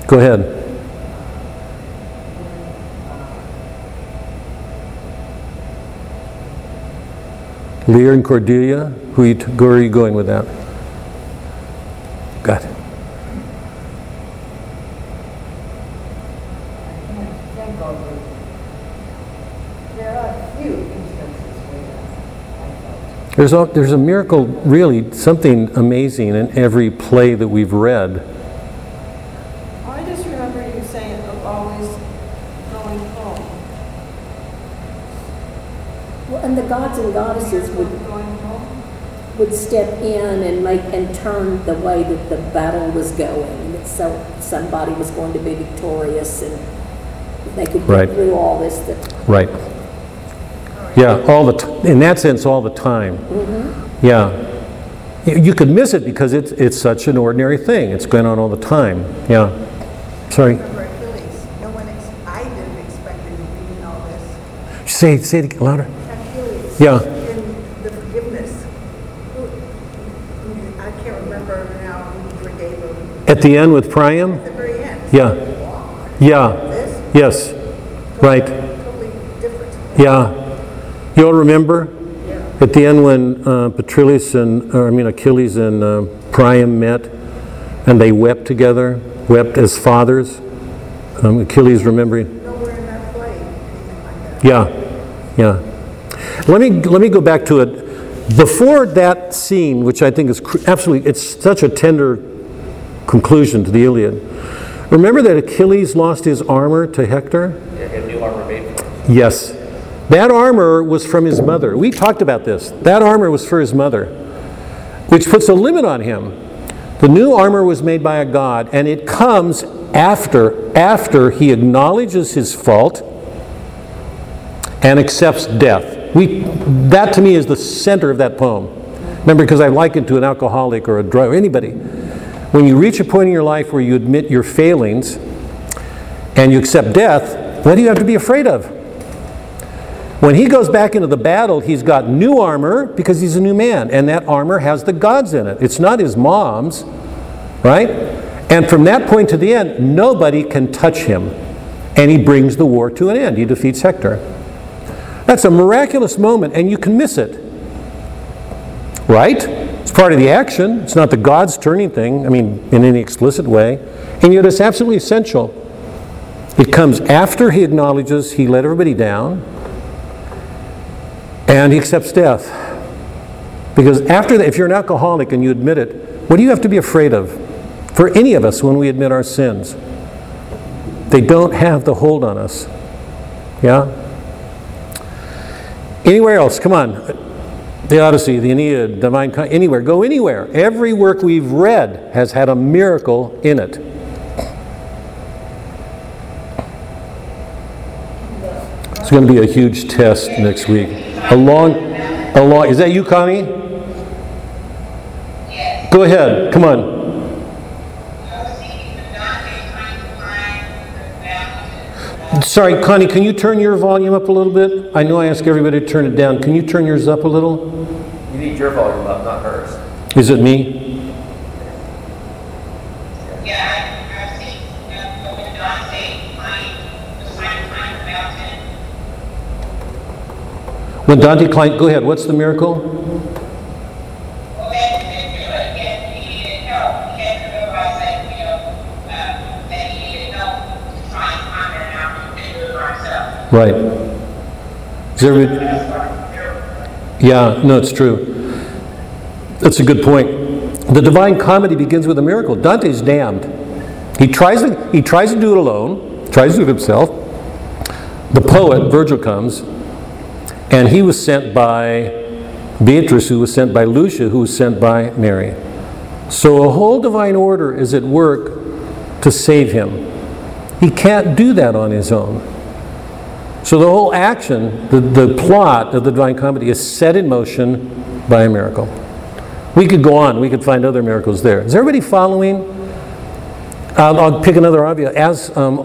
Go ahead. Lear and Cordelia, who, you t- where are you going with that? Think of it. There are a few instances where I felt. There's a, there's a miracle, really, something amazing in every play that we've read. I just remember you saying of always going home. Well, And the gods and goddesses would, Going home? would step in and make, and turn the way that the battle was going. And so, somebody was going to be victorious and they could Right. get through all this that Right. Yeah, all the, t- in that sense, all the time. Mm-hmm. Yeah. You you could miss it because it's, it's such an ordinary thing. It's going on all the time. Yeah. Sorry. Remember Achilles, no one, ex- I didn't expect him to be in all this. Say, say it louder. Achilles. Yeah. In the forgiveness. Who- I can't remember now who forgave him At the end with Priam? at the very end. Yeah. Yeah. Yes. Right. Yeah. You all remember? At the end when uh, and, or I mean Achilles and uh, Priam met and they wept together, wept as fathers. Um, Achilles remembering. Yeah, yeah. Let me, let me go back to it. Before that scene, which I think is absolutely, it's such a tender conclusion to the Iliad. Remember that Achilles lost his armor to Hector? Yes. That armor was from his mother. We talked about this. That armor was for his mother, which puts a limit on him. The new armor was made by a god, and it comes after after he acknowledges his fault and accepts death. We, that to me is the center of that poem. Remember, because I liken to an alcoholic or a drug anybody. When you reach a point in your life where you admit your failings and you accept death, what do you have to be afraid of? When he goes back into the battle, he's got new armor because he's a new man, and that armor has the gods in it. It's not his mom's, right? And from that point to the end, nobody can touch him. And he brings the war to an end. He defeats Hector. That's a miraculous moment, and you can miss it. Right? It's part of the action. It's not the gods turning thing, I mean, in any explicit way. And yet it's absolutely essential. It comes after he acknowledges he let everybody down and he accepts death. Because after that, if you're an alcoholic and you admit it, what do you have to be afraid of? For any of us when we admit our sins, they don't have the hold on us. Yeah? Anywhere else? Come on. The Odyssey, the Aeneid, Divine, Con- anywhere. Go anywhere. Every work we've read has had a miracle in it. It's going to be a huge test next week. A long, a long. Is that you, Connie? Go ahead. Come on. Sorry, Connie, can you turn your volume up a little bit? I know I ask everybody to turn it down. Can you turn yours up a little? You need your volume up, not hers. Is it me? Yeah, I've seen uh, when Dante playing the sign playing mountain. When Dante Klein, go ahead. What's the miracle? Well, then, then do it again. He needed help. He had to realize that, you know, uh, that he needed help to try and climb that mountain and do it by himself. Right. Is yeah, no, it's true. That's a good point. The Divine Comedy begins with a miracle. Dante's damned. He tries to, he tries to do it alone, tries to do it himself. The poet, Virgil, comes, and he was sent by Beatrice, who was sent by Lucia, who was sent by Mary. So a whole divine order is at work to save him. He can't do that on his own. So the whole action, the, the plot of the Divine Comedy is set in motion by a miracle. We could go on, we could find other miracles there. Is everybody following? I'll, I'll pick another obvious. As um,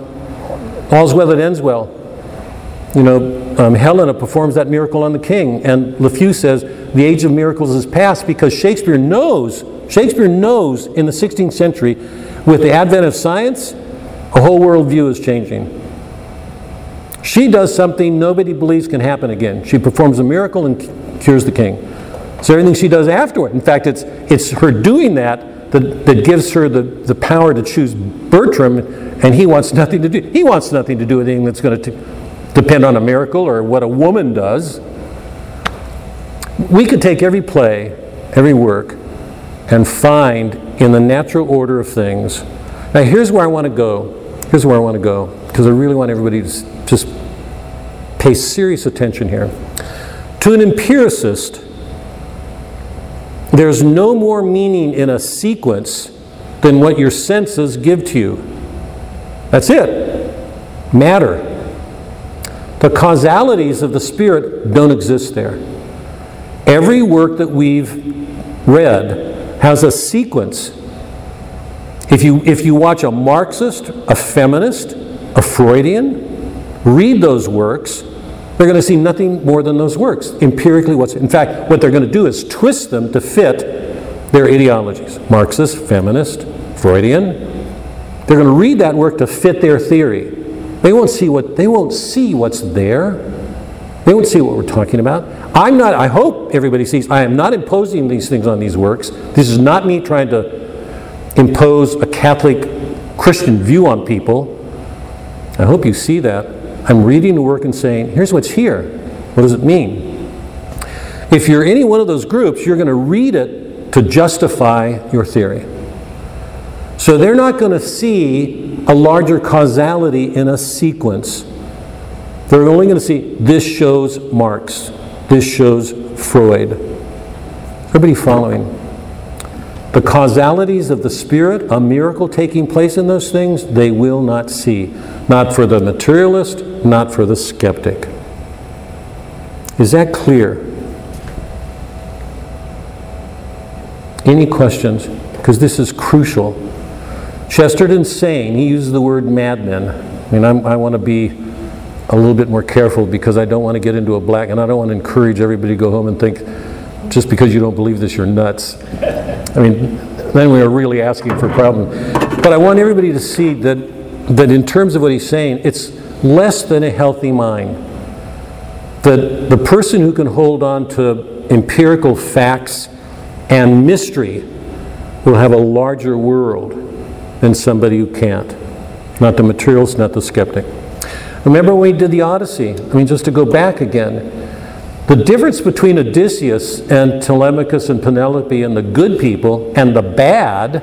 all's well that ends well. You know, um, Helena performs that miracle on the king, and Lafew says the age of miracles is past because Shakespeare knows, Shakespeare knows in the 16th century, with the advent of science, A whole worldview is changing. She does something nobody believes can happen again. She performs a miracle and cures the king. So everything she does afterward. In fact, it's, it's her doing that, that that gives her the, the power to choose Bertram, and he wants nothing to do. He wants nothing to do with anything that's going to depend on a miracle or what a woman does. We could take every play, every work, and find in the natural order of things. Now, here's where I want to go. Here's where I want to go, because I really want everybody to just pay serious attention here. To an empiricist, there's no more meaning in a sequence than what your senses give to you. That's it. Matter. The causalities of the Spirit don't exist there. Every work that we've read has a sequence. If you, if you watch a Marxist, a feminist, a Freudian, read those works, they're going to see nothing more than those works. Empirically, what's in fact, what they're going to do is twist them to fit their ideologies. Marxist, feminist, Freudian. They're going to read that work to fit their theory. They won't see what they won't see what's there. They won't see what we're talking about. I'm not, I hope everybody sees, I am not imposing these things on these works. This is not me trying to impose a Catholic Christian view on people. I hope you see that. I'm reading the work and saying, here's what's here. What does it mean? If you're any one of those groups, you're going to read it to justify your theory. So they're not going to see a larger causality in a sequence. They're only going to see this shows Marx, this shows Freud. Everybody following? The causalities of the Spirit, a miracle taking place in those things, they will not see. Not for the materialist, not for the skeptic. Is that clear? Any questions? Because this is crucial. Chesterton's saying, he uses the word madmen. I mean, I'm, I want to be a little bit more careful because I don't want to get into a black, and I don't want to encourage everybody to go home and think, just because you don't believe this, you're nuts. I mean, then we are really asking for problems. But I want everybody to see that, that in terms of what he's saying, it's less than a healthy mind. That the person who can hold on to empirical facts and mystery will have a larger world than somebody who can't. Not the materialist, not the skeptic. Remember when we did the Odyssey? I mean, just to go back again, the difference between Odysseus and Telemachus and Penelope and the good people and the bad,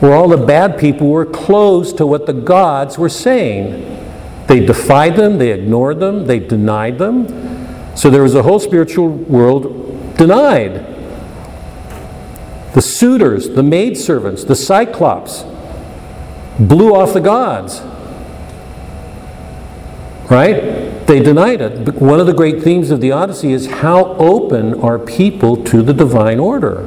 were all the bad people were close to what the gods were saying. They defied them, they ignored them, they denied them. So there was a whole spiritual world denied. The suitors, the maidservants, the cyclops blew off the gods. Right? They denied it. One of the great themes of the Odyssey is how open are people to the divine order.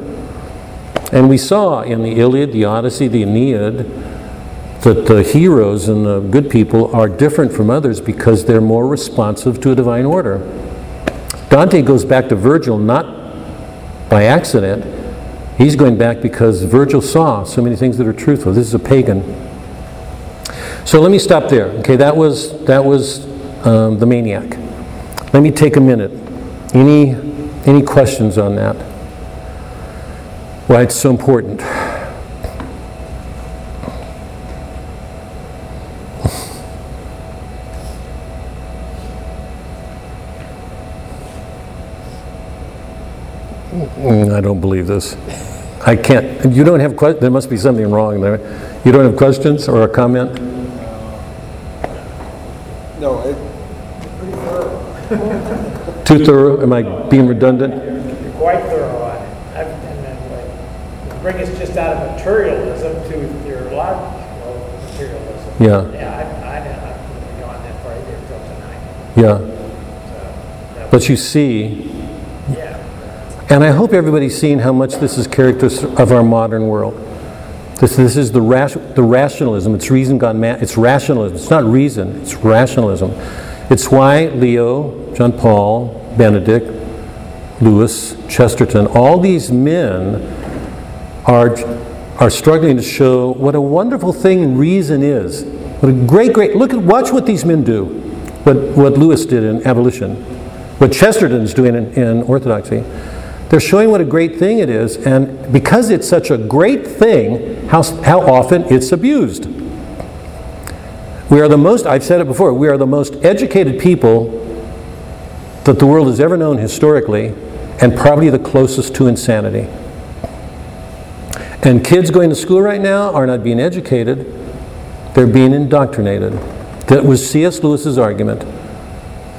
And we saw in the Iliad, the Odyssey, the Aeneid, that the heroes and the good people are different from others because they're more responsive to a divine order. Dante goes back to Virgil not by accident. He's going back because Virgil saw so many things that are truthful. This is a pagan. So let me stop there. Okay, that was that was um, the maniac. Let me take a minute. Any any questions on that? Why it's so important? Mm, I don't believe this. I can't. You don't have questions. There must be something wrong there. You don't have questions or a comment? No, it. Too thorough? Am I being redundant? You're quite thorough on it. I've- And then, like, bring us just out of materialism to theological materialism. Yeah, Yeah, I, I, I've gone that far either until tonight. yeah. So, But you see, yeah. and I hope everybody's seen how much this is characteristic of our modern world. This, this is the, ras- the rationalism. It's reason gone mad. It's rationalism. It's not reason. It's rationalism. It's why Leo, John Paul, Benedict, Lewis, Chesterton, all these men are, are struggling to show what a wonderful thing reason is. What a great, great, look at, watch what these men do. What, what Lewis did in abolition, what Chesterton's doing in, in orthodoxy. They're showing what a great thing it is, and because it's such a great thing, how, how often it's abused. We are the most, I've said it before, we are the most educated people that the world has ever known historically, and probably the closest to insanity. And kids going to school right now are not being educated, they're being indoctrinated. That was C.S. Lewis's argument.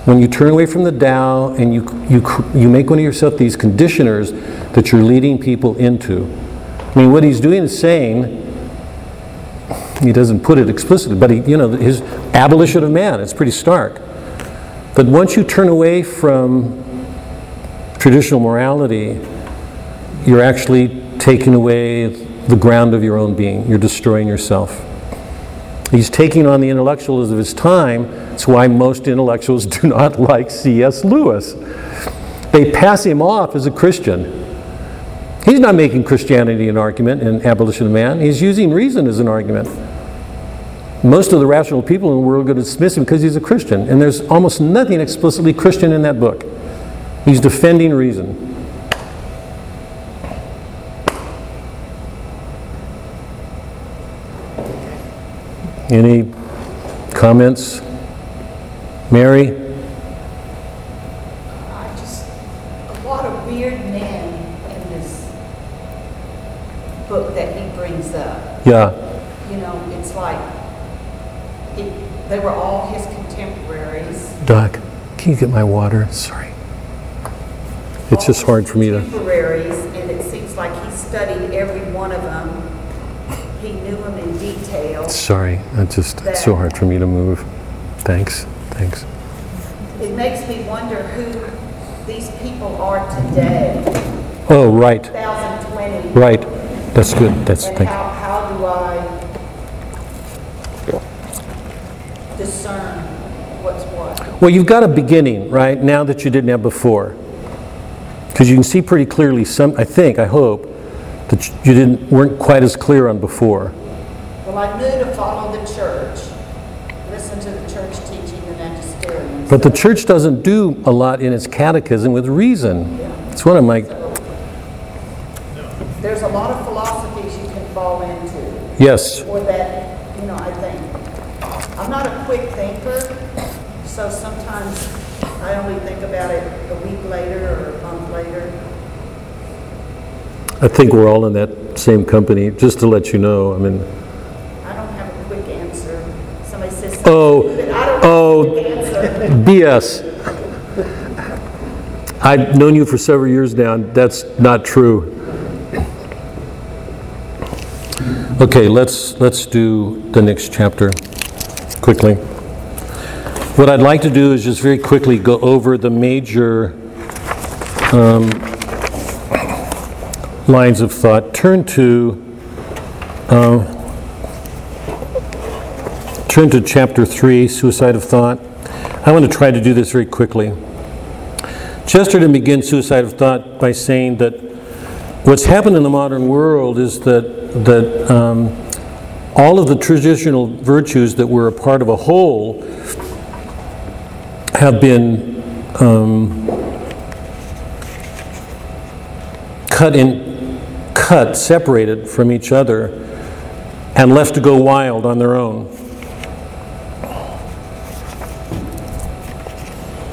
When you turn away from the Tao and you, you, you make one of yourself these conditioners that you're leading people into. I mean, what he's doing is saying, he doesn't put it explicitly, but he, you know, his abolition of man, it's pretty stark. But once you turn away from traditional morality, you're actually taking away the ground of your own being. You're destroying yourself. He's taking on the intellectuals of his time. That's why most intellectuals do not like C.S. Lewis. They pass him off as a Christian. He's not making Christianity an argument in Abolition of Man. He's using reason as an argument. Most of the rational people in the world are going to dismiss him because he's a Christian. And there's almost nothing explicitly Christian in that book. He's defending reason. Any comments? Mary? I just, a lot of weird men in this book that he brings up. Yeah. You know, it's like, it, they were all his contemporaries. Doc, can you get my water? Sorry. It's just hard for me to. Contemporaries, and it seems like he studied every one of them. He knew them in detail. Sorry, it's just it's so hard for me to move. Thanks, thanks. It makes me wonder who these people are today, Oh, right, 2020. right. That's good. That's And thank. how, how do I discern what's what? Well, you've got a beginning, right? Now that you didn't have before, because you can see pretty clearly. Some, I think, I hope, that you didn't weren't quite as clear on before. Well, I knew to follow the church, listen to the church teaching and magisterium. But the church doesn't do a lot in its catechism with reason. It's one of my There's a lot of philosophies you can fall into. yes. Or that, you know, I think, I'm not a quick so sometimes I only think about it a week later or a month later. I think we're all in that same company. Just to let you know, I mean, I don't have a quick answer. Somebody says Oh, I don't have oh. a quick answer. BS. I've known you for several years now, and that's not true. Okay, let's, let's do the next chapter quickly. What I'd like to do is just very quickly go over the major um, lines of thought. Turn to um, turn to chapter 3, Suicide of Thought. I want to try to do this very quickly. Chesterton begins Suicide of Thought by saying that what's happened in the modern world is that, that um, all of the traditional virtues that were a part of a whole have been um, cut in, cut, separated from each other, and left to go wild on their own.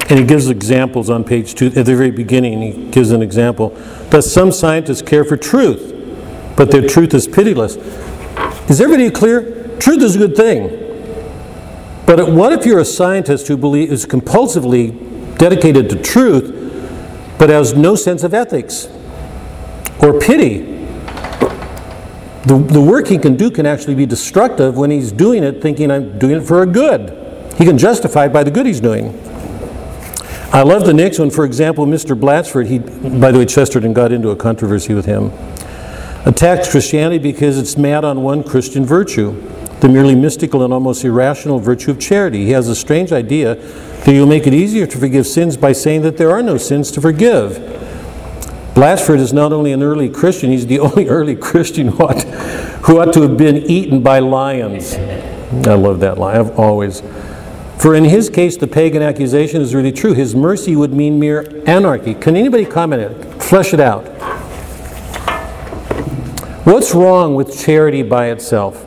And he gives examples on page two, at the very beginning, he gives an example. Thus, some scientists care for truth, but their truth is pitiless. Is everybody clear? Truth is a good thing. But what if you're a scientist who believe, is compulsively dedicated to truth, but has no sense of ethics or pity? The, the work he can do can actually be destructive when he's doing it thinking, I'm doing it for a good. He can justify it by the good he's doing. I love the next one. For example, Mr. Blatchford, he, by the way, Chesterton got into a controversy with him, attacks Christianity because it's mad on one Christian virtue, the merely mystical and almost irrational virtue of charity. He has a strange idea that you'll make it easier to forgive sins by saying that there are no sins to forgive. Blatchford is not only an early Christian, he's the only early Christian who ought, who ought to have been eaten by lions. I love that line. I've always. For in his case, the pagan accusation is really true. His mercy would mean mere anarchy. Can anybody comment it? Flesh it out. What's wrong with charity by itself?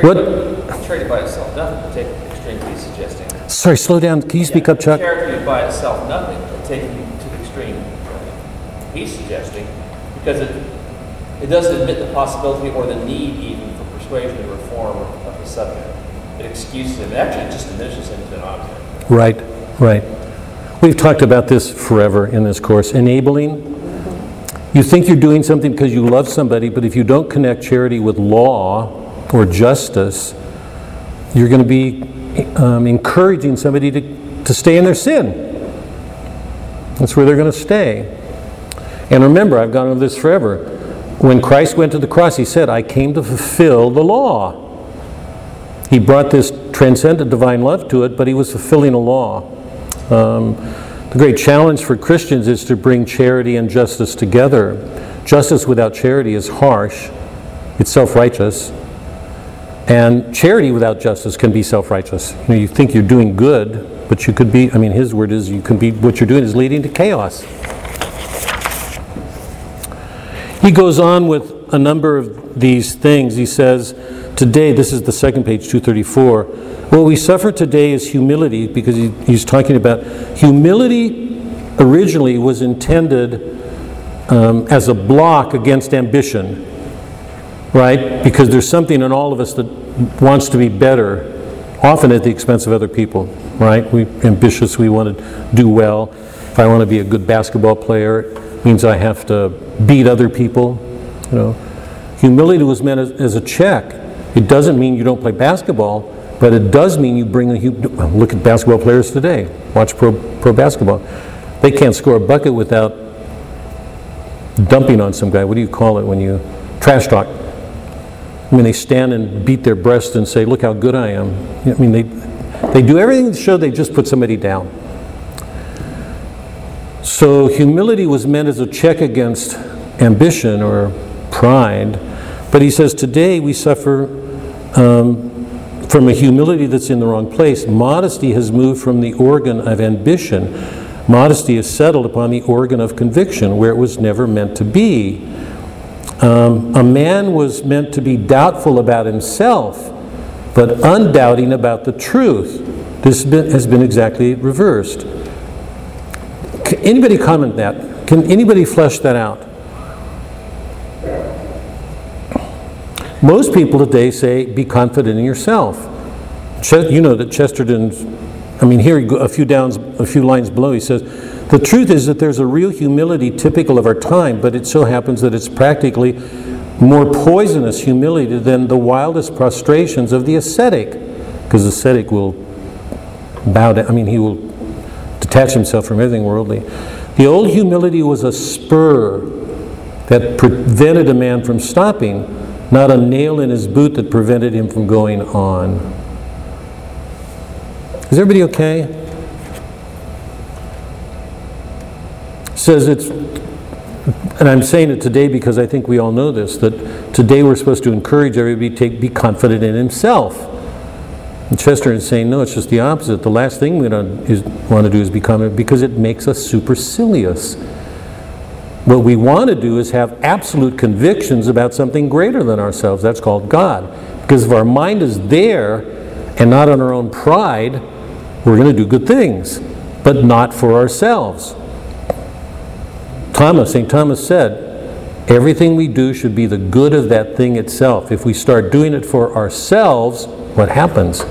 Charity, charity by itself, nothing to take extreme he's suggesting. Sorry, slow down. Can you speak Yeah, up, Chuck? Charity by itself, nothing, taking it to the extreme he's suggesting, because it, it doesn't admit the possibility or the need even for persuasion or reform of the subject. It excuses him, actually it just diminishes him to an object. Right, right. We've talked about this forever in this course. Enabling. You think you're doing something because you love somebody, but if you don't connect charity with law or justice, you're going to be um, encouraging somebody to, to stay in their sin. That's where they're going to stay. And remember, I've gone over this forever. When Christ went to the cross, he said, I came to fulfill the law. He brought this transcendent divine love to it, but he was fulfilling a law. Um, the great challenge for Christians is to bring charity and justice together. Justice without charity is harsh, it's self righteous. And charity without justice can be self righteous. You, know, you think you're doing good, but you could be, I mean, his word is you can be, what you're doing is leading to chaos. He goes on with a number of these things. He says, Today, this is the second page, 234. What we suffer today is humility because he, he's talking about humility originally was intended um, as a block against ambition, right? Because there's something in all of us that wants to be better, often at the expense of other people, right? We're ambitious, we want to do well. If I want to be a good basketball player, it means I have to beat other people, you know. Humility was meant as, as a check. It doesn't mean you don't play basketball, but it does mean you bring a look at basketball players today. Watch pro, pro basketball. They can't score a bucket without dumping on some guy. What do you call it when you trash talk? I mean, they stand and beat their breast and say, "Look how good I am." I mean, they they do everything to show they just put somebody down. So humility was meant as a check against ambition or pride, but he says today we suffer um, from a humility that's in the wrong place. Modesty has moved from the organ of ambition. Modesty is settled upon the organ of conviction, where it was never meant to be. Um, a man was meant to be doubtful about himself, but undoubting about the truth. This has been, exactly reversed. Can anybody comment that? Can anybody flesh that out? Most people today say, be confident in yourself. You know that Chesterton's, I mean, here a few downs, a few lines below, he says, the truth is that there's a real humility typical of our time, but it so happens that it's practically more poisonous humility than the wildest prostrations of the ascetic, because the ascetic will bow down, I mean, he will detach himself from everything worldly. The old humility was a spur that prevented a man from stopping, not a nail in his boot that prevented him from going on. Is everybody okay? Says it's, and I'm saying it today because I think we all know this, that today we're supposed to encourage everybody to take, be confident in himself. And Chester is saying, no, it's just the opposite. The last thing we want to do is be confident because it makes us supercilious. What we want to do is have absolute convictions about something greater than ourselves. That's called God. Because if our mind is there and not on our own pride, we're going to do good things, but not for ourselves. Thomas, St. Thomas said, everything we do should be the good of that thing itself. If we start doing it for ourselves, what happens?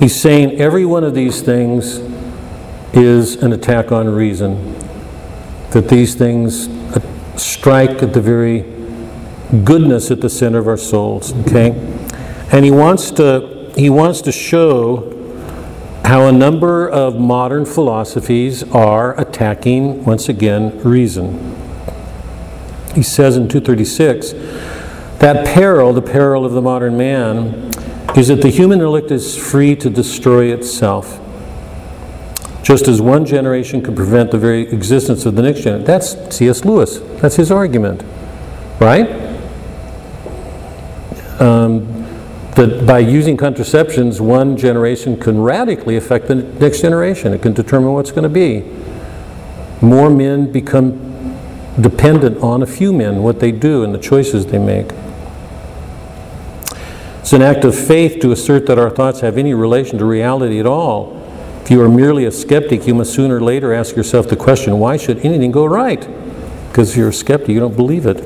He's saying every one of these things is an attack on reason. That these things strike at the very goodness at the center of our souls. Okay? And he wants to he wants to show how a number of modern philosophies are attacking once again reason. He says in 236 that peril, the peril of the modern man, is that the human intellect is free to destroy itself. Just as one generation can prevent the very existence of the next generation. That's C.S. Lewis. That's his argument. Right? um, that by using contraceptions, one generation can radically affect the next generation. It can determine what's going to be. More men become dependent on a few men, what they do and the choices they make. It's an act of faith to assert that our thoughts have any relation to reality at all. If you are merely a skeptic, you must sooner or later ask yourself the question, why should anything go right? Because you're a skeptic, you don't believe it.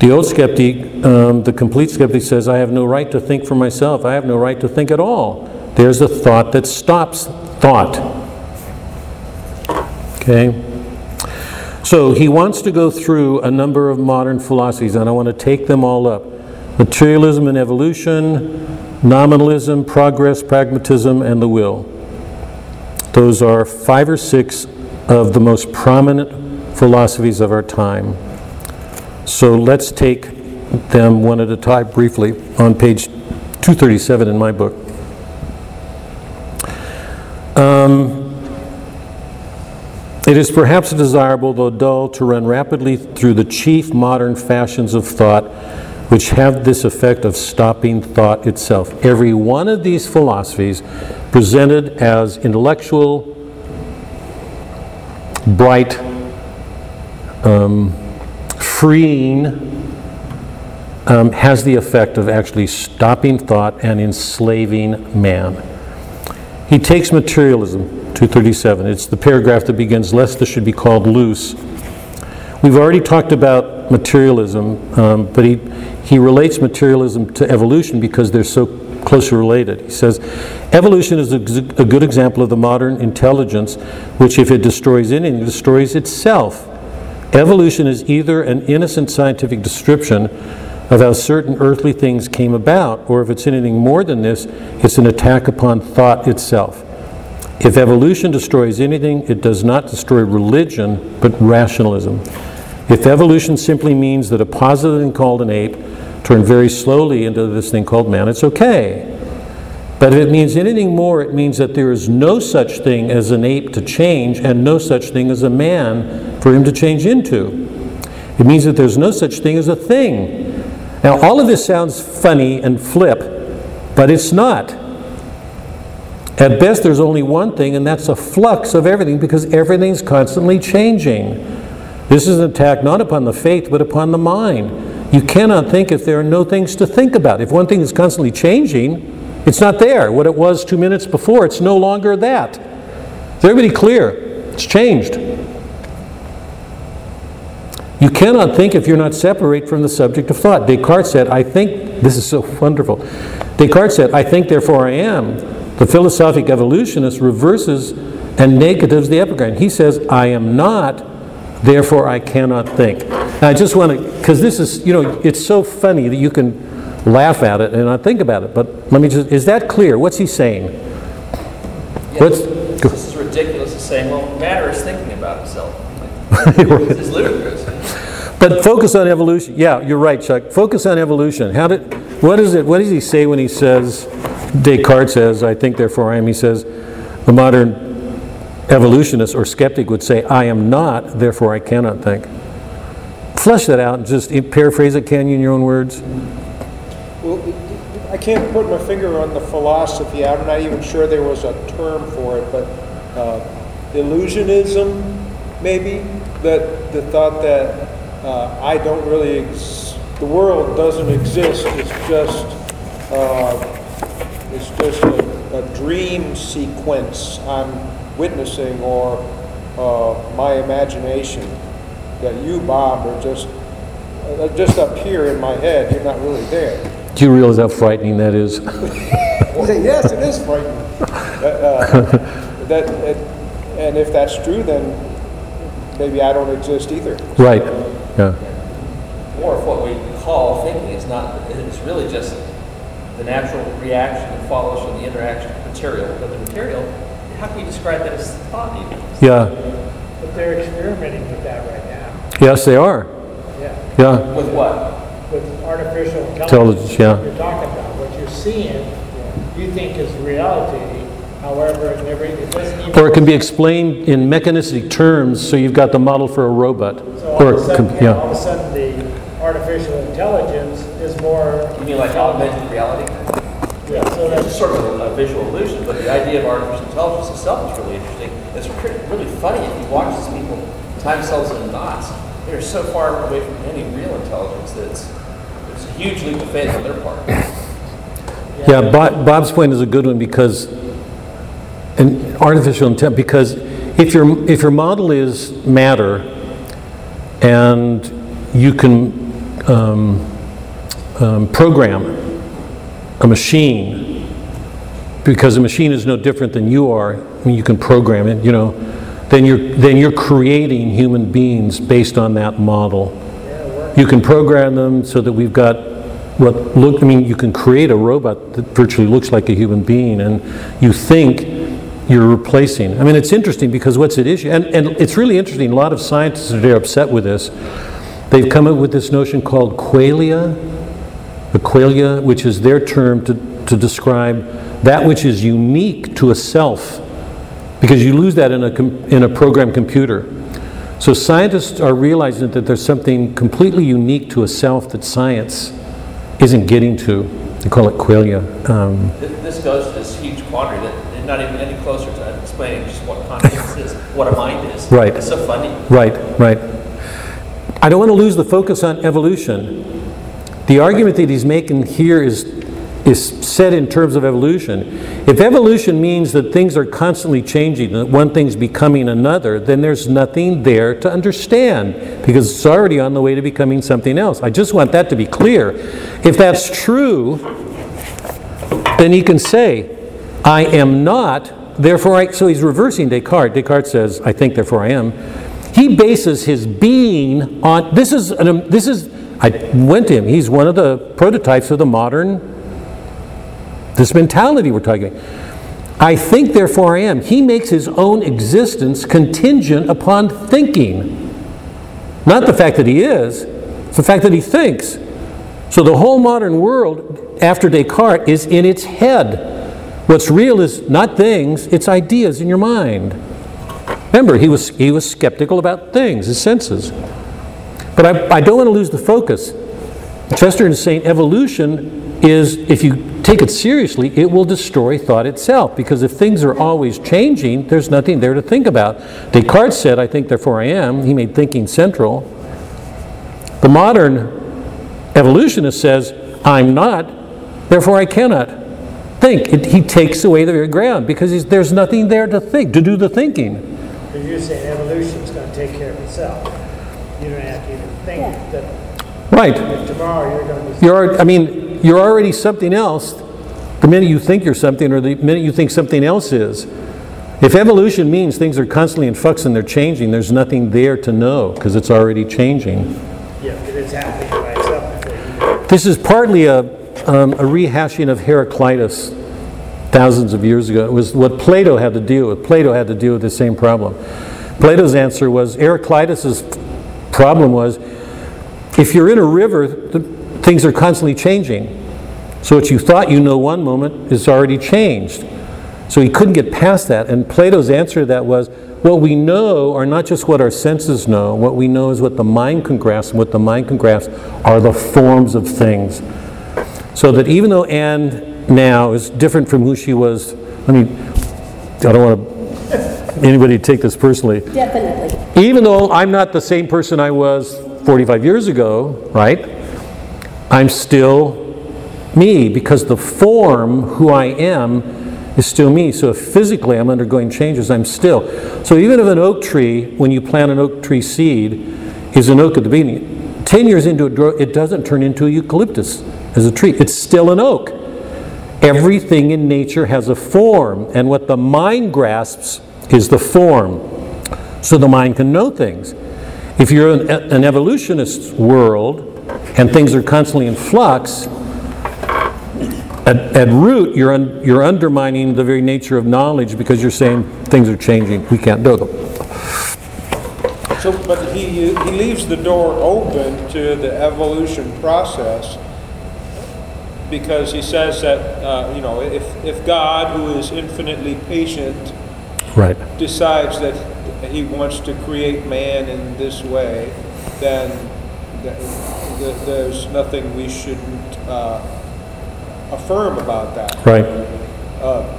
The old skeptic, um, the complete skeptic says, I have no right to think for myself. I have no right to think at all. There's a thought that stops thought. Okay? So he wants to go through a number of modern philosophies, and I want to take them all up materialism and evolution, nominalism, progress, pragmatism, and the will. Those are five or six of the most prominent philosophies of our time. So let's take them one at a time briefly on page 237 in my book. Um, it is perhaps desirable, though dull, to run rapidly through the chief modern fashions of thought which have this effect of stopping thought itself. Every one of these philosophies presented as intellectual, bright, um, freeing, um, has the effect of actually stopping thought and enslaving man. He takes materialism, 237. It's the paragraph that begins, lest this should be called loose. We've already talked about materialism, um, but he, he relates materialism to evolution because they're so closely related. He says, evolution is a, a good example of the modern intelligence, which if it destroys anything, destroys itself. Evolution is either an innocent scientific description of how certain earthly things came about, or if it's anything more than this, it's an attack upon thought itself. If evolution destroys anything, it does not destroy religion, but rationalism. If evolution simply means that a positive thing called an ape turned very slowly into this thing called man, it's okay. But if it means anything more, it means that there is no such thing as an ape to change and no such thing as a man for him to change into. It means that there's no such thing as a thing. Now, all of this sounds funny and flip, but it's not. At best, there's only one thing, and that's a flux of everything because everything's constantly changing. This is an attack not upon the faith, but upon the mind. You cannot think if there are no things to think about. If one thing is constantly changing, it's not there. What it was two minutes before, it's no longer that. Is everybody clear? It's changed. You cannot think if you're not separate from the subject of thought. Descartes said, I think, this is so wonderful. Descartes said, I think, therefore I am. The philosophic evolutionist reverses and negatives the epigram. He says, I am not, therefore I cannot think. I just want to, because this is, you know, it's so funny that you can laugh at it and not think about it. But let me just, is that clear? What's he saying? What's, This is ridiculous to say, well, matter is thinking about itself. It's ludicrous. But focus on evolution. Yeah, you're right, Chuck. Focus on evolution. How did? What is it? What does he say when he says? Descartes says, "I think, therefore I am." He says, the modern evolutionist or skeptic would say, "I am not, therefore I cannot think." Flesh that out and just paraphrase it, can you, in your own words? Can't put my finger on the philosophy. I'm not even sure there was a term for it, but uh, illusionism, maybe that the thought that uh, I don't really, ex- the world doesn't exist. It's just, uh, it's just a, a dream sequence I'm witnessing, or uh, my imagination. That you, Bob, are just uh, just up here in my head. You're not really there. Do you realize how frightening that is? yes, it is frightening. Uh, that, it, and if that's true, then maybe I don't exist either. Right. Yeah. More of what we call thinking is not, it's really just the natural reaction that follows from the interaction of material. But the material, how can you describe that as thought even? Yeah. But they're experimenting with that right now. Yes, they are. Yeah. Yeah. With what? With artificial Intelligence, intelligence. yeah. You're talking about, what you're seeing, you think is reality, however, it never, it doesn't even. Or it can be explained in mechanistic terms, so you've got the model for a robot. So all Or, of a sudden, com- all of yeah. a sudden, the artificial intelligence intelligence is more. You mean like augmented reality? Yeah, so It's that's, just sort of a visual illusion, but the idea of artificial intelligence itself is really interesting. It's pretty, really funny if you watch these people tie themselves in knots. They're so far away from any real intelligence that it's, it's a huge leap of faith on their part. Yeah, Bob- Bob's point is a good one because, an artificial intent because if your, if your model is matter and you can um, um, program a machine, because a machine is no different than you are, I mean, you can program it, you know, then you're, then you're creating human beings based on that model. You can program them so that we've got what look, I mean, you can create a robot that virtually looks like a human being, and you think you're replacing. I mean, it's interesting because what's at issue, and, and it's really interesting, a lot of scientists are very upset with this. They've come up with this notion called qualia, the qualia, which is their term to, to describe that which is unique to a self, because you lose that in a, com- in a program computer. So scientists are realizing that there's something completely unique to a self that science isn't getting to. They call it qualia. Um, This goes to this huge quandary that they're not even any closer to explaining just what consciousness is, what a mind is. Right. It's so funny. Right, right. I don't want to lose the focus on evolution. The argument that he's making here is, is said in terms of evolution. If evolution means that things are constantly changing, that one thing's becoming another, then there's nothing there to understand because it's already on the way to becoming something else. I just want that to be clear. If that's true, then he can say, I am not, therefore I. So he's reversing Descartes. Descartes says, I think, therefore I am. He bases his being on. This is, an, this is, I went to him. He's one of the prototypes of the modern, this mentality we're talking about. I think, therefore I am. He makes his own existence contingent upon thinking. Not the fact that he is, it's the fact that he thinks. So the whole modern world, after Descartes, is in its head. What's real is not things, it's ideas in your mind. Remember, he was, he was skeptical about things, his senses. But I, I don't want to lose the focus. Chesterton is saying evolution is, if you take it seriously, it will destroy thought itself. Because if things are always changing, there's nothing there to think about. Descartes said, I think, therefore I am. He made thinking central. The modern evolutionist says, I'm not, therefore I cannot think. It, he takes away the very ground because he's, there's nothing there to think, to do the thinking. because you're saying evolution's gonna take care of itself. You don't have to even think Yeah. that Right. tomorrow you're gonna be. You're, I mean, you're already something else the minute you think you're something or the minute you think something else is. If evolution means things are constantly in flux and they're changing, there's nothing there to know because it's already changing. Yeah, it's happening by itself before you know. This is partly a, um, a rehashing of Heraclitus thousands of years ago. It was what Plato had to deal with. Plato had to deal with the same problem. Plato's answer was Heraclitus's problem was if you're in a river, the, things are constantly changing. So what you thought you know one moment is already changed. So he couldn't get past that. And Plato's answer to that was what we know are not just what our senses know, what we know is what the mind can grasp, and what the mind can grasp are the forms of things. So that even though Anne now is different from who she was, I mean, I don't want anybody to take this personally. Definitely. Even though I'm not the same person I was 45 years ago, right? I'm still me because the form, who I am, is still me. So if physically I'm undergoing changes, I'm still. So even if an oak tree, when you plant an oak tree seed, is an oak at the beginning, 10 years into it, it doesn't turn into a eucalyptus as a tree. It's still an oak. Everything in nature has a form, and what the mind grasps is the form. So the mind can know things. If you're an, an evolutionist world and things are constantly in flux, at, at root, you're, un, you're undermining the very nature of knowledge because you're saying things are changing. We can't do them. So, but he, he leaves the door open to the evolution process because he says that, uh, you know, if, if God, who is infinitely patient, Right. decides that he wants to create man in this way, then, th- there's nothing we shouldn't uh, affirm about that. Right. Uh,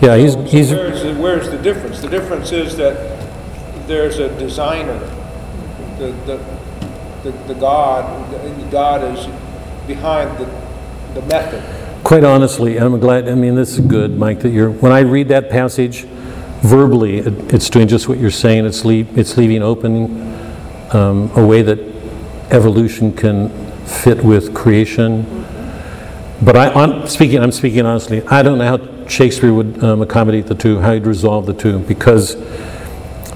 Yeah, he's, so he's, Where's, the- where's the difference? The difference is that there's a designer, the, the, the the God, the God is behind the, the method. quite honestly, and I'm glad, I mean, this is good, Mike, that you're, when I read that passage verbally, it- it's doing just what you're saying. It's leave, it's leaving open um, a way that evolution can fit with creation. But I, I'm speaking, I'm speaking honestly, I don't know how Shakespeare would um, accommodate the two, how he'd resolve the two, because,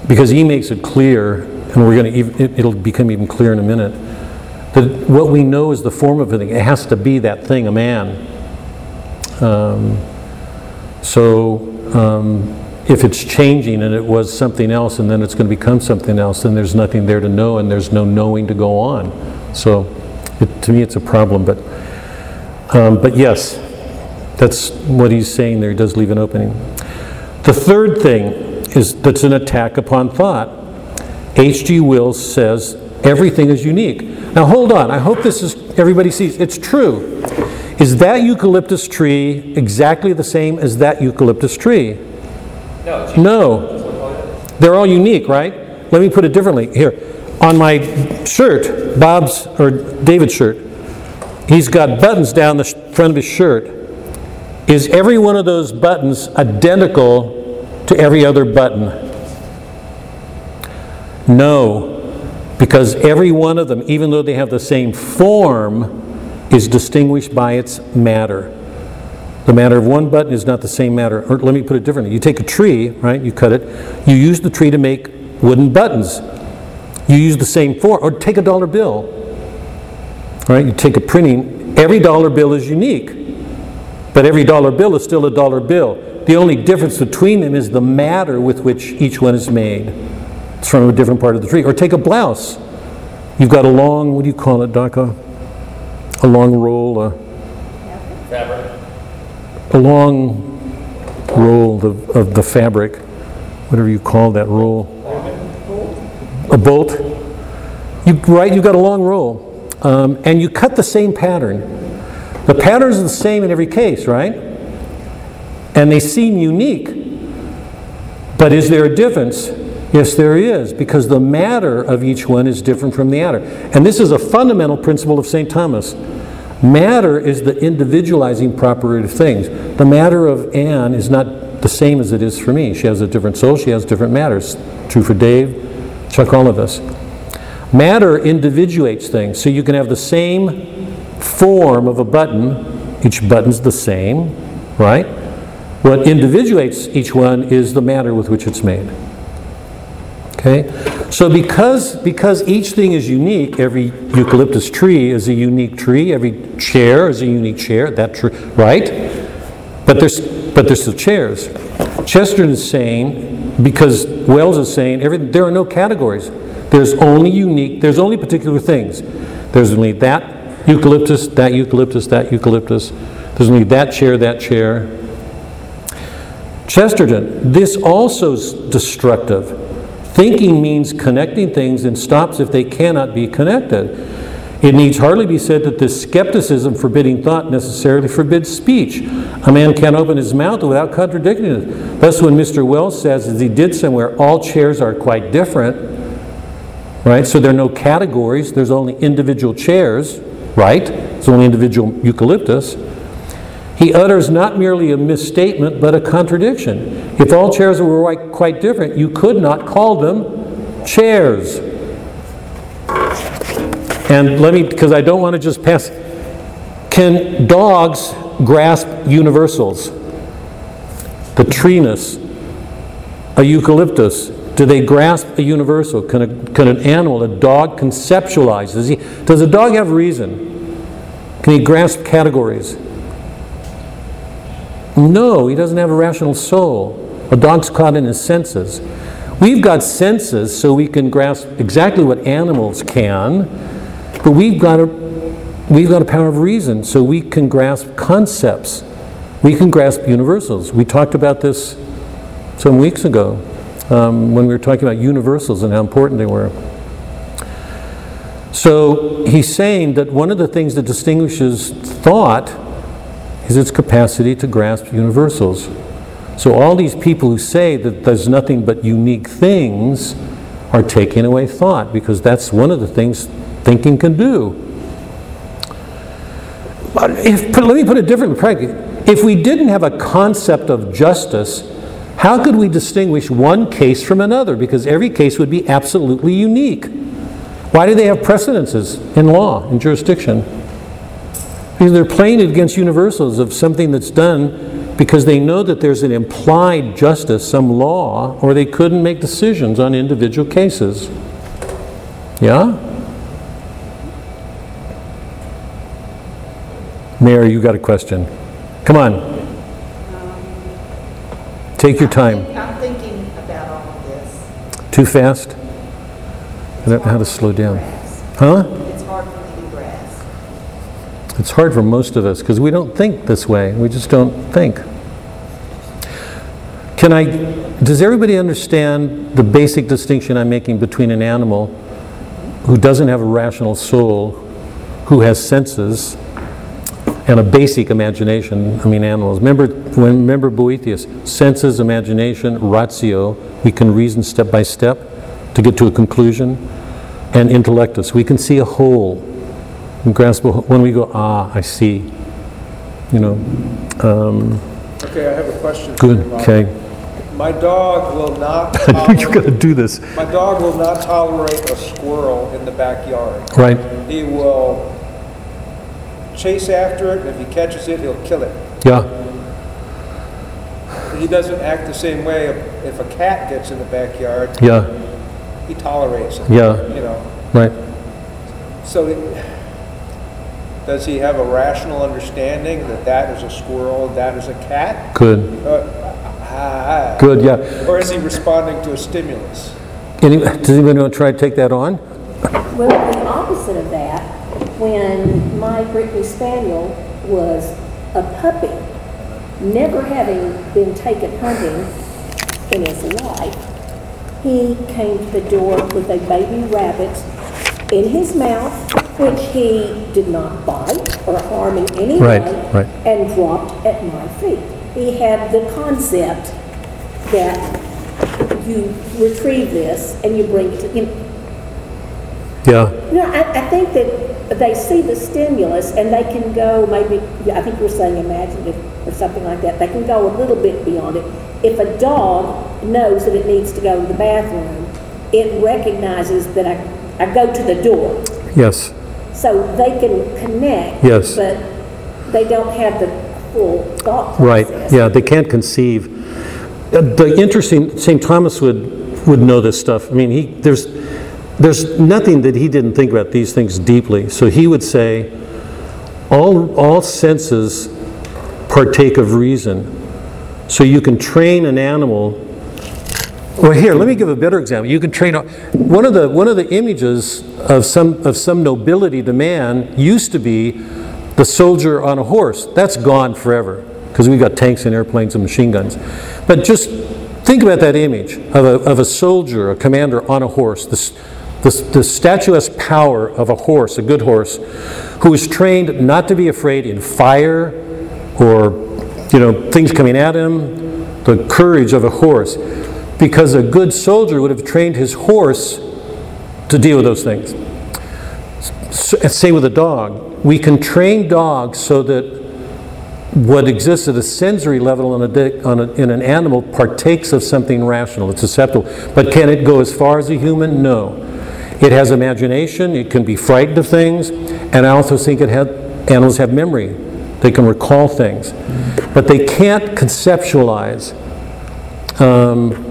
because he makes it clear, and we're going to, it'll become even clearer in a minute, that what we know is the form of a thing. It has to be that thing, a man. Um, So um, if it's changing and it was something else and then it's going to become something else, then there's nothing there to know and there's no knowing to go on. So it- to me, it's a problem, but, um, but yes, that's what he's saying there. He does leave an opening. The third thing is that's an attack upon thought. H.G. Wells says everything is unique. Now hold on, I hope this is, everybody sees, it's true. Is that eucalyptus tree exactly the same as that eucalyptus tree? No, No. They're all unique, right? Let me put it differently. Here, on my shirt, Bob's, or David's shirt, he's got buttons down the front of his shirt. Is every one of those buttons identical to every other button? No, because every one of them, even though they have the same form, is distinguished by its matter. The matter of one button is not the same matter. Or let me put it differently. You take a tree, right? You cut it. You use the tree to make wooden buttons. You use the same form. Or take a dollar bill. Right? You take a printing. Every dollar bill is unique. But every dollar bill is still a dollar bill. The only difference between them is the matter with which each one is made. It's from a different part of the tree. Or take a blouse. You've got a long, what do you call it, Doc? A long roll, a, fabric. A long roll of, of the fabric, whatever you call that roll. A bolt. You, right, you've got a long roll. Um, and you cut the same pattern. The pattern's are the same in every case, right? And they seem unique. But is there a difference? Yes, there is, because the matter of each one is different from the matter. And this is a fundamental principle of St. Thomas. Matter is the individualizing property of things. The matter of Anne is not the same as it is for me. She has a different soul, she has different matters. True for Dave, Chuck, all of us. Matter individuates things. So you can have the same form of a button, each button's the same, right? What individuates each one is the matter with which it's made. Okay? So because, because each thing is unique, every eucalyptus tree is a unique tree, every chair is a unique chair, that tr- right? But there's, but there's still chairs. Chesterton is saying, because Wells is saying, every, there are no categories. There's only unique, there's only particular things. There's only that eucalyptus, that eucalyptus, that eucalyptus. There's only that chair, that chair. Chesterton, this also is destructive. Thinking means connecting things and stops if they cannot be connected. It needs hardly be said that this skepticism forbidding thought necessarily forbids speech. A man can't open his mouth without contradicting it. Thus, when Mr. Wells says, as he did somewhere, all chairs are quite different, right? So there are no categories, there's only individual chairs, right? There's only individual eucalyptus. He utters not merely a misstatement, but a contradiction. If all chairs were quite- different, you could not call them chairs. And let me, because I don't want to just pass, can dogs grasp universals? The treenus, a eucalyptus, do they grasp a universal? Can, a, can an animal, a dog, conceptualize? Does, he, does a dog have reason? Can he grasp categories? No, he doesn't have a rational soul. A dog's caught in his senses. We've got senses so we can grasp exactly what animals can, but we've got a, we've got a power of reason so we can grasp concepts. We can grasp universals. We talked about this some weeks ago um, when we were talking about universals and how important they were. So he's saying that one of the things that distinguishes thought is its capacity to grasp universals. So all these people who say that there's nothing but unique things are taking away thought because that's one of the things thinking can do. But if, let me put it differently. If we didn't have a concept of justice, how could we distinguish one case from another? Because every case would be absolutely unique. Why do they have precedences in law, in jurisdiction? They're playing it against universals of something that's done because they know that there's an implied justice, some law, or they couldn't make decisions on individual cases. Yeah? Mayor, you got a question. Come on. Take your time. I'm thinking about all of this. Too fast? I don't know how to slow down. Huh? It's hard for me to grasp. It's hard for most of us because we don't think this way. We just don't think. Can I, does everybody understand the basic distinction I'm making between an animal who doesn't have a rational soul, who has senses, and a basic imagination? I mean, animals. Remember, remember Boethius senses, imagination, ratio, we can reason step by step to get to a conclusion, and intellectus, we can see a whole and grasp when we go, ah, I see. You know, um, Okay, I have a question. good, okay. My dog will not I knew you were going to do this. my dog will not tolerate a squirrel in the backyard. Right, He will chase after it, and if he catches it, he'll kill it. yeah, He doesn't act the same way if if a cat gets in the backyard, yeah, he tolerates it. Yeah. You know, right. so it- does he have a rational understanding that that is a squirrel, that is a cat? Good, Uh, ah, good, yeah. Or is he responding to a stimulus? Any, does anyone want to try to take that on? Well, the opposite of that, when my Brittany Spaniel was a puppy, never having been taken hunting in his life, he came to the door with a baby rabbit in his mouth, which he did not bite or harm in any Right, way, right. and dropped at my feet. He had the concept that you retrieve this and you bring it to, you know, Yeah, no, I, I think that they see the stimulus and they can go maybe, yeah, I think you're saying imaginative or something like that. They can go a little bit beyond it. If a dog knows that it needs to go to the bathroom, it recognizes that I, I go to the door. yes, So they can connect. Yes. But they don't have the full thought right, process. yeah, they can't conceive. Uh, The interesting, St. Thomas would, would know this stuff. I mean, he, there's, there's nothing that he didn't think about these things deeply. So he would say, all, all senses partake of reason. So you can train an animal. Well, here, let me give a better example. You can train, one of the, one of the images of some, of some nobility to man used to be the soldier on a horse. That's gone forever, because we've got tanks and airplanes and machine guns. But just think about that image of a, of a soldier, a commander on a horse, the, s- the, the statuesque power of a horse, a good horse, who is trained not to be afraid in fire or, you know, things coming at him, the courage of a horse. Because a good soldier would have trained his horse to deal with those things. S- Same with a dog. We can train dogs so that what exists at a sensory level on a, on a, in an animal partakes of something rational. It's susceptible. But can it go as far as a human? No. It has imagination. It can be frightened of things. And I also think it had, animals have memory. They can recall things. But they can't conceptualize. Um,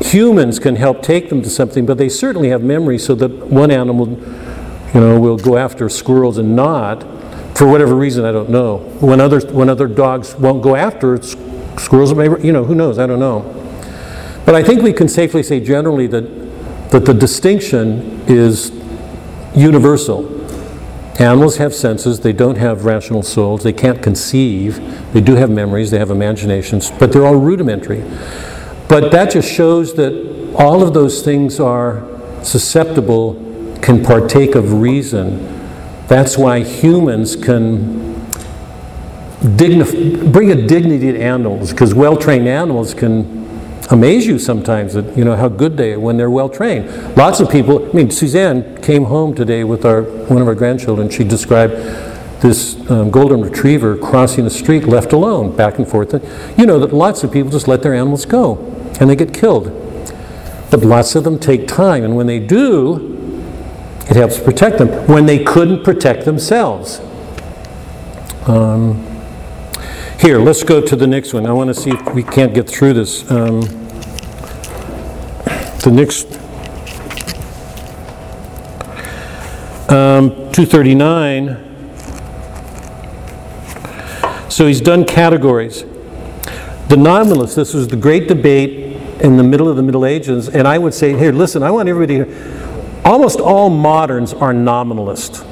humans can help take them to something, but they certainly have memory so that one animal, you know, will go after squirrels and not, for whatever reason, I don't know. When other, when other dogs won't go after squirrels, maybe, you know, who knows, I don't know. But I think we can safely say generally that, that the distinction is universal. Animals have senses, they don't have rational souls, they can't conceive, they do have memories, they have imaginations, but they're all rudimentary. But that just shows that all of those things are susceptible, can partake of reason. That's why humans can dignif- bring a dignity to animals, because well-trained animals can amaze you sometimes at, you know, how good they are when they're well-trained. Lots of people, I mean, Suzanne came home today with our, one of our grandchildren, she described this um, golden retriever crossing the street left alone, back and forth. You know that lots of people just let their animals go, and they get killed. But lots of them take time, and when they do, it helps protect them when they couldn't protect themselves. Um, here, let's go to the next one. I want to see if we can't get through this. Um, the next, um, 239. So he's done categories. The nominalists, this was the great debate in the middle of the Middle Ages, and I would say, here, listen, I want everybody to, almost all moderns are nominalist,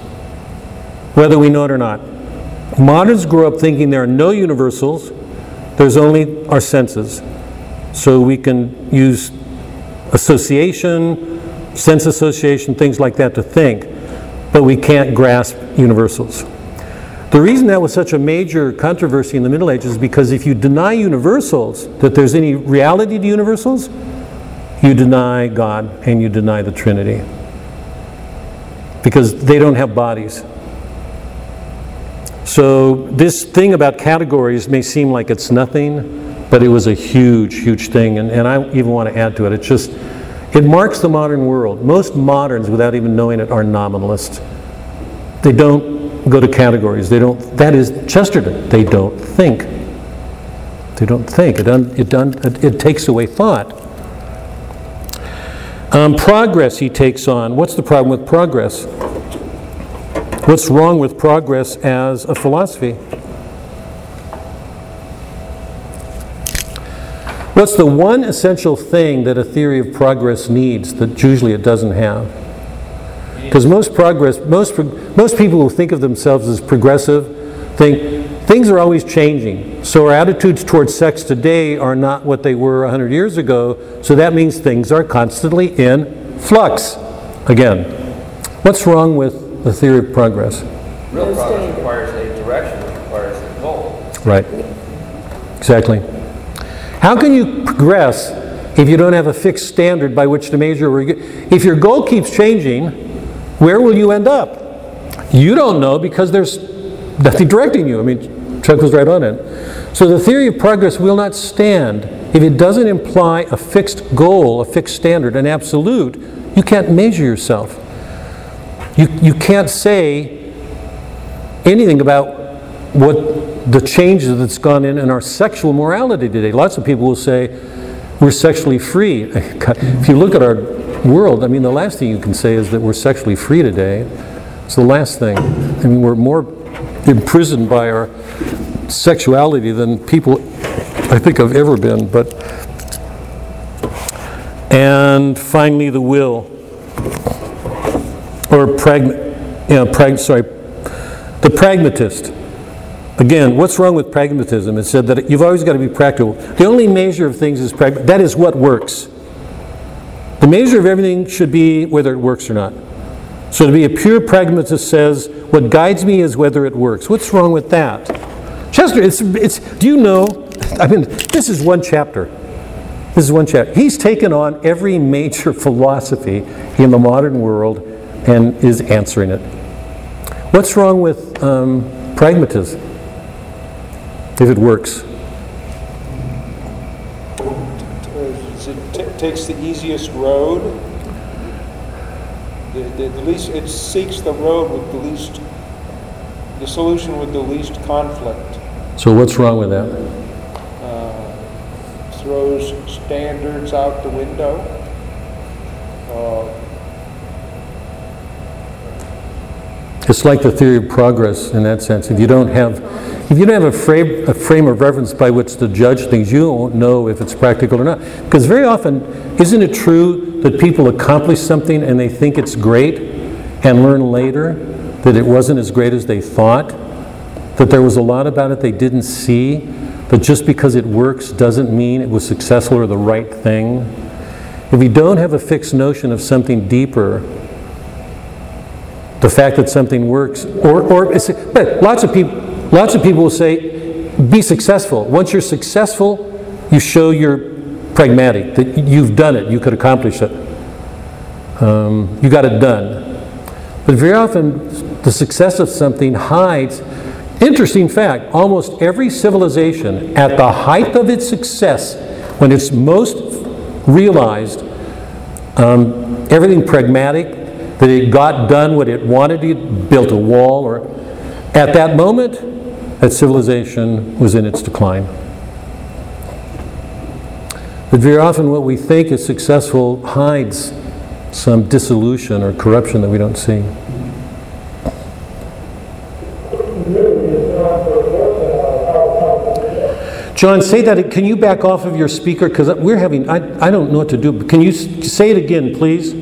whether we know it or not. Moderns grew up thinking there are no universals, there's only our senses. So we can use association, sense association, things like that to think, but we can't grasp universals. The reason that was such a major controversy in the Middle Ages is because if you deny universals, that there's any reality to universals, you deny God and you deny the Trinity. Because they don't have bodies. So, this thing about categories may seem like it's nothing, but it was a huge, huge thing. And, and I even want to add to it. It's just, it marks the modern world. Most moderns, without even knowing it, are nominalists. They don't go to categories. They don't, that is Chesterton. They don't think. They don't think. It, un, it, un, it, it takes away thought. Um, progress he takes on. What's the problem with progress? What's wrong with progress as a philosophy? What's the one essential thing that a theory of progress needs that usually it doesn't have? Because most progress, most, most people who think of themselves as progressive think things are always changing. So our attitudes towards sex today are not what they were 100 years ago, so that means things are constantly in flux. Again, what's wrong with the theory of progress? Real progress requires a direction, which requires a goal. Right. Exactly. How can you progress if you don't have a fixed standard by which to measure? If your goal keeps changing, where will you end up? You don't know because there's nothing directing you. I mean, Chuck was right on it. So the theory of progress will not stand if it doesn't imply a fixed goal, a fixed standard, an absolute. You can't measure yourself. You, you can't say anything about what the changes that's gone in in our sexual morality today. Lots of people will say we're sexually free. If you look at our world, I mean, the last thing you can say is that we're sexually free today. It's the last thing. I mean, we're more imprisoned by our sexuality than people I think have ever been. But and finally, the will or pragma, you know, prag, sorry, the pragmatist. Again, what's wrong with pragmatism? It said that you've always got to be practical. The only measure of things is prag- that is what works. The measure of everything should be whether it works or not. So to be a pure pragmatist says, what guides me is whether it works. What's wrong with that? Chester, it's, it's, do you know? I mean, this is one chapter. This is one chapter. He's taken on every major philosophy in the modern world and is answering it. What's wrong with um, pragmatism? If it works. It t- takes the easiest road. The, the, the least, it seeks the road with the least, the solution with the least conflict. So what's wrong with that? Uh, throws standards out the window. Uh, It's like the theory of progress in that sense. If you don't have, if you don't have a frame, a frame of reference by which to judge things, you won't know if it's practical or not. Because very often, isn't it true that people accomplish something and they think it's great and learn later that it wasn't as great as they thought? That there was a lot about it they didn't see? That just because it works doesn't mean it was successful or the right thing? If you don't have a fixed notion of something deeper, the fact that something works, or, or, but lots of people, lots of people will say, be successful. Once you're successful, you show you're pragmatic, that you've done it, you could accomplish it. Um, You got it done. But very often, the success of something hides. Interesting fact almost every civilization, at the height of its success, when it's most realized, um, everything pragmatic, that it got done what it wanted to, built a wall, or at that moment, that civilization was in its decline. But very often, what we think is successful hides some dissolution or corruption that we don't see. John, say that, can you back off of your speaker? Because we're having, I, I don't know what to do. but Can you say it again, please?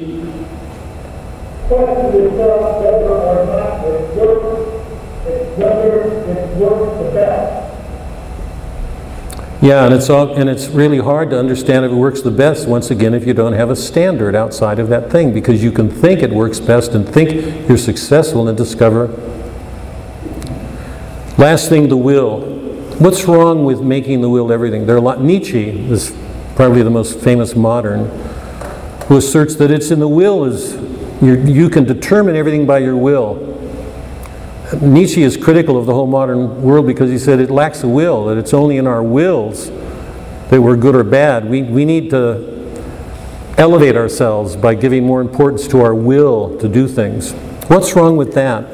Yeah, and it's all, and it's really hard to understand if it works the best, once again, if you don't have a standard outside of that thing, because you can think it works best and think you're successful and discover. Last thing, the will. What's wrong with making the will everything? There are a lot, Nietzsche is probably the most famous modern, who asserts that it's in the will is, you can determine everything by your will. Nietzsche is critical of the whole modern world because he said it lacks a will, that it's only in our wills that we're good or bad. We, we need to elevate ourselves by giving more importance to our will to do things. What's wrong with that?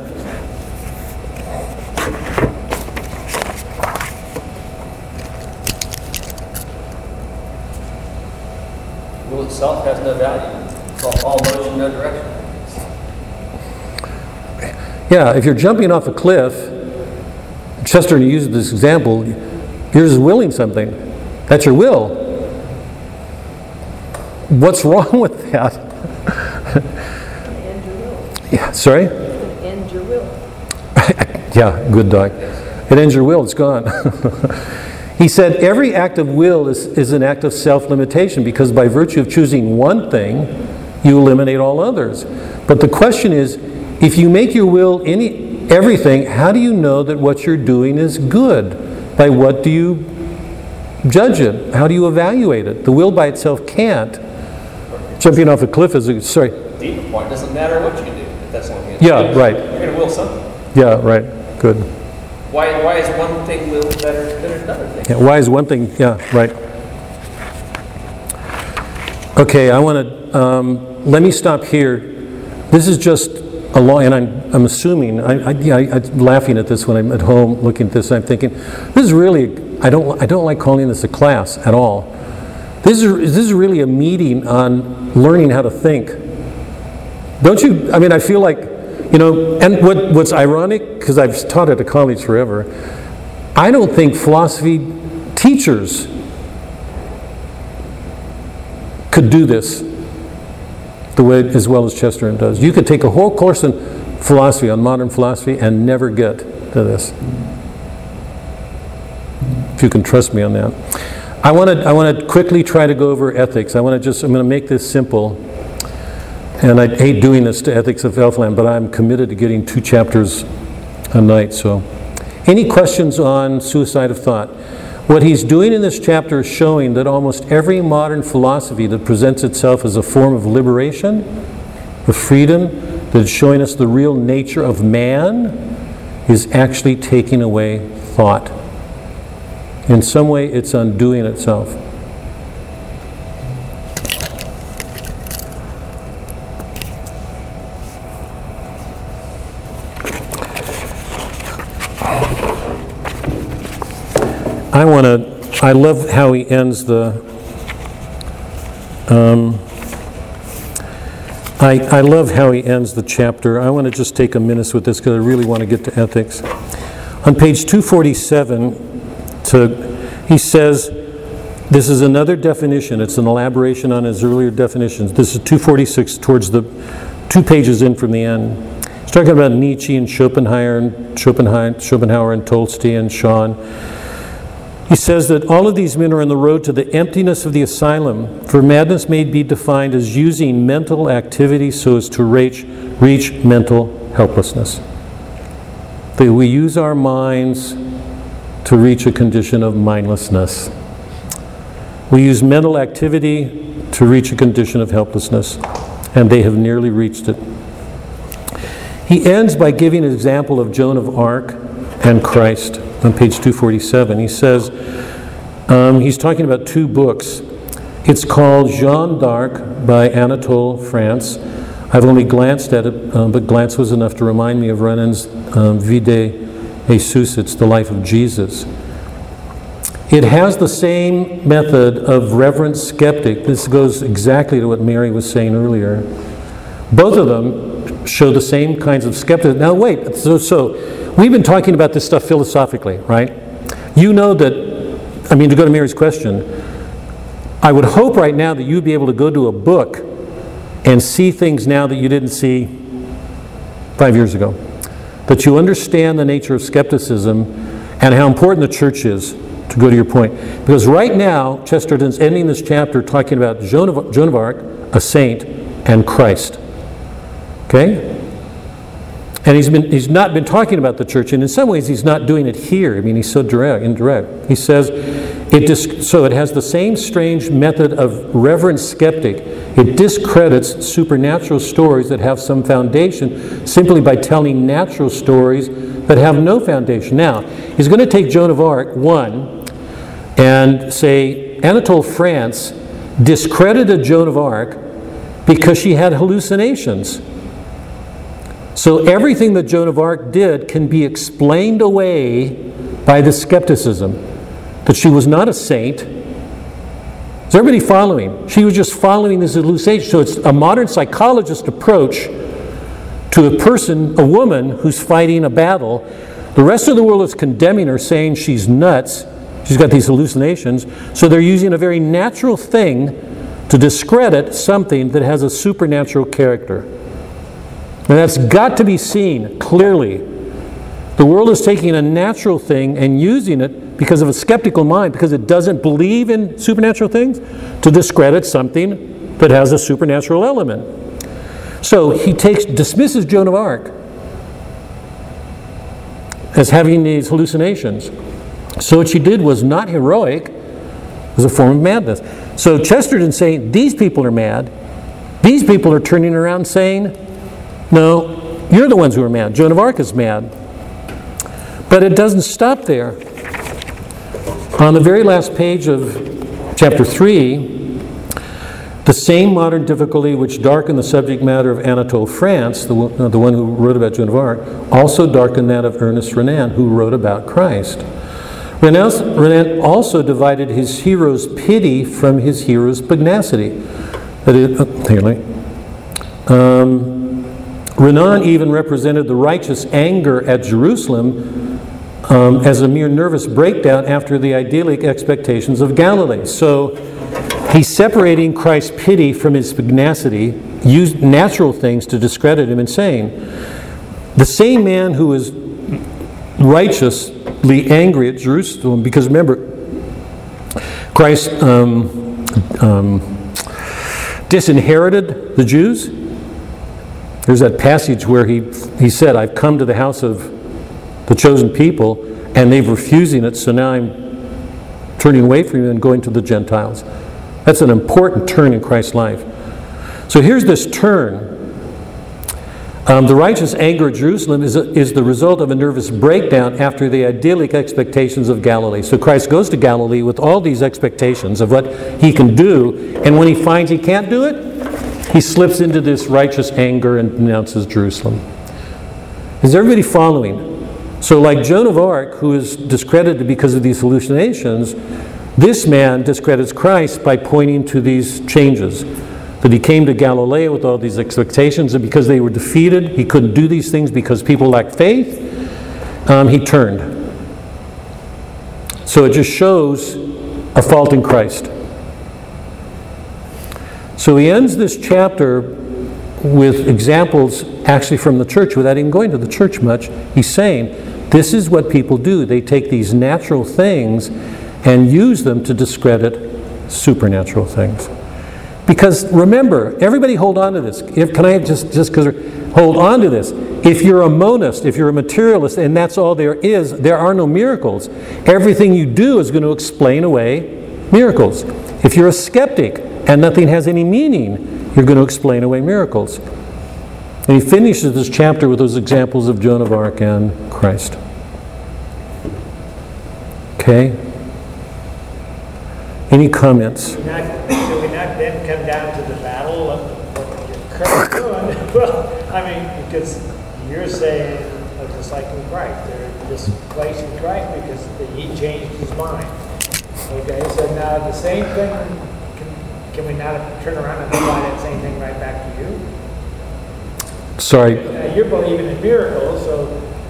Will itself has no value. It's all- all motion, no direction. Yeah, if you're jumping off a cliff, Chester used this example, you're just willing something. That's your will. What's wrong with that? End your will. Yeah, sorry? End your will. Yeah, good dog. It ends your will, it's gone. he said every act of will is, is an act of self limitation because by virtue of choosing one thing, you eliminate all others. But the question is if you make your will any, everything, how do you know that what you're doing is good? By what do you judge it? How do you evaluate it? The will by itself can't. Jumping off a cliff is a, sorry. Deeper point, doesn't matter what you do, if that's only. Yeah, right. You're gonna will something. Yeah, right. Good. Why, why is one thing will better than another thing? Yeah, why is one thing, yeah, right. Okay, I want to, um, let me stop here. This is just a long, and I'm, I'm assuming, I, I, I'm laughing at this when I'm at home looking at this, I'm thinking, this is really, I don't, I don't like calling this a class at all. This is, this is really a meeting on learning how to think. Don't you, I mean, I feel like, you know, and what, what's ironic, because I've taught at a college forever, I don't think philosophy teachers could do this the way as well as Chesterton does. You could take a whole course in philosophy, on modern philosophy, and never get to this. If you can trust me on that. I want to I want to quickly try to go over ethics. I want to just I'm going to make this simple. And I hate doing this to Ethics of Elfland, but I'm committed to getting two chapters a night. So, any questions on suicide of thought? What he's doing in this chapter is showing that almost every modern philosophy that presents itself as a form of liberation, of freedom, that is showing us the real nature of man, is actually taking away thought. In some way, it's undoing itself. I want to, I love how he ends the, um, I, I love how he ends the chapter. I want to just take a minute with this because I really want to get to ethics. On page 247, to, he says, this is another definition. It's an elaboration on his earlier definitions. This is 246 towards the two pages in from the end. He's talking about Nietzsche and Schopenhauer and Schopenhauer, Schopenhauer and Tolstoy and Shaw. He says that all of these men are on the road to the emptiness of the asylum, for madness may be defined as using mental activity so as to reach, reach mental helplessness. That we use our minds to reach a condition of mindlessness. We use mental activity to reach a condition of helplessness, and they have nearly reached it. He ends by giving an example of Joan of Arc and Christ on page 247. He says, um, he's talking about two books. It's called Jeanne d'Arc by Anatole France. I've only glanced at it, um, but glance was enough to remind me of Renan's um, Vie de Jesus, it's the life of Jesus. It has the same method of reverent skeptic. This goes exactly to what Mary was saying earlier. Both of them show the same kinds of skepticism. Now, wait, so, so we've been talking about this stuff philosophically, right? You know that, I mean, to go to Mary's question, I would hope right now that you'd be able to go to a book and see things now that you didn't see five years ago. That you understand the nature of skepticism and how important the church is, to go to your point. Because right now, Chesterton's ending this chapter talking about Joan of, Joan of Arc, a saint, and Christ. Okay? And he's, been, he's not been talking about the church, and in some ways he's not doing it here. I mean, he's so direct, indirect. He says, it dis- so it has the same strange method of reverent skeptic. It discredits supernatural stories that have some foundation simply by telling natural stories that have no foundation. Now, he's going to take Joan of Arc, one, and say Anatole France discredited Joan of Arc because she had hallucinations. So everything that Joan of Arc did can be explained away by the skepticism that she was not a saint. Is everybody following? She was just following this hallucination. So it's a modern psychologist approach to a person, a woman who's fighting a battle. The rest of the world is condemning her, saying she's nuts. She's got these hallucinations. So they're using a very natural thing to discredit something that has a supernatural character. And that's got to be seen clearly. The world is taking a natural thing and using it because of a skeptical mind, because it doesn't believe in supernatural things, to discredit something that has a supernatural element. So he takes dismisses Joan of Arc as having these hallucinations. So what she did was not heroic, it was a form of madness. So Chesterton's saying these people are mad. These people are turning around saying, no, you're the ones who are mad. Joan of Arc is mad. But it doesn't stop there. On the very last page of chapter 3, the same modern difficulty which darkened the subject matter of Anatole France, the, uh, the one who wrote about Joan of Arc, also darkened that of Ernest Renan, who wrote about Christ. Renan, also divided his hero's pity from his hero's pugnacity. That is, uh, um, Renan even represented the righteous anger at Jerusalem um, as a mere nervous breakdown after the idyllic expectations of Galilee. So he's separating Christ's pity from his pugnacity, used natural things to discredit him, and saying, the same man who is righteously angry at Jerusalem, because remember, Christ um, um, disinherited the Jews. There's that passage where he, he said, I've come to the house of the chosen people, and they've refusing it, so now I'm turning away from you and going to the Gentiles. That's an important turn in Christ's life. So here's this turn. Um, the righteous anger at Jerusalem is, a, is the result of a nervous breakdown after the idyllic expectations of Galilee. So Christ goes to Galilee with all these expectations of what he can do, and when he finds he can't do it, he slips into this righteous anger and denounces Jerusalem. Is everybody following? So, like Joan of Arc, who is discredited because of these hallucinations, this man discredits Christ by pointing to these changes. That he came to Galilee with all these expectations, and because they were defeated, he couldn't do these things because people lacked faith, um, he turned. So it just shows a fault in Christ. So he ends this chapter with examples actually from the church without even going to the church much. He's saying, this is what people do. They take these natural things and use them to discredit supernatural things. Because remember, everybody hold on to this. If, can I just, just because, hold on to this. If you're a monist, if you're a materialist, and that's all there is, there are no miracles. Everything you do is going to explain away miracles. If you're a skeptic and nothing has any meaning, you're going to explain away miracles. And he finishes this chapter with those examples of Joan of Arc and Christ. Okay? Any comments? Should we not, we not then come down to the battle of? Well, I mean, because you're saying, uh, just like in Christ, they're displacing Christ because he changed his mind. Okay, so now the same thing, can, can we not turn around and apply that same thing right back to you? Sorry, Now, you're believing in miracles, so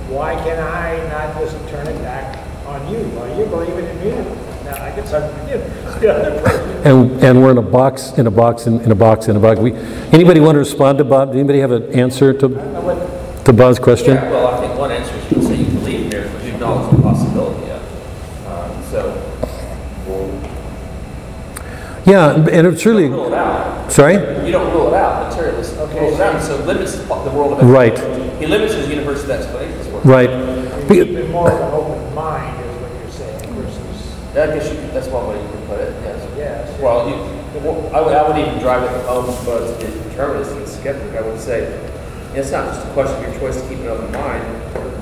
why can I not just turn it back on you? Well, you're believing in miracles. Now, I guess I'm, you the other person. and, and we're in a box, in a box, in in a box, in a box. We, anybody want to respond to Bob? Does anybody have an answer to, to Bob's question? Yeah, well, I think one answer is you can say you believe in miracles, you acknowledge the possibility of it. Um, So, Yeah, and it's you really, don't rule it out. sorry? You don't rule it out, materialist Okay, rules it out, so limits the world of Right. He limits his universe of explanations. for it. Right. You're keeping more of an open mind is what you're saying versus, I guess you, could- that's one way you could put it, yes. yes. Well, you, well, I would, I would even drive it home but as a determinist and skeptic. I would say, it's not just a question of your choice to keep an open mind.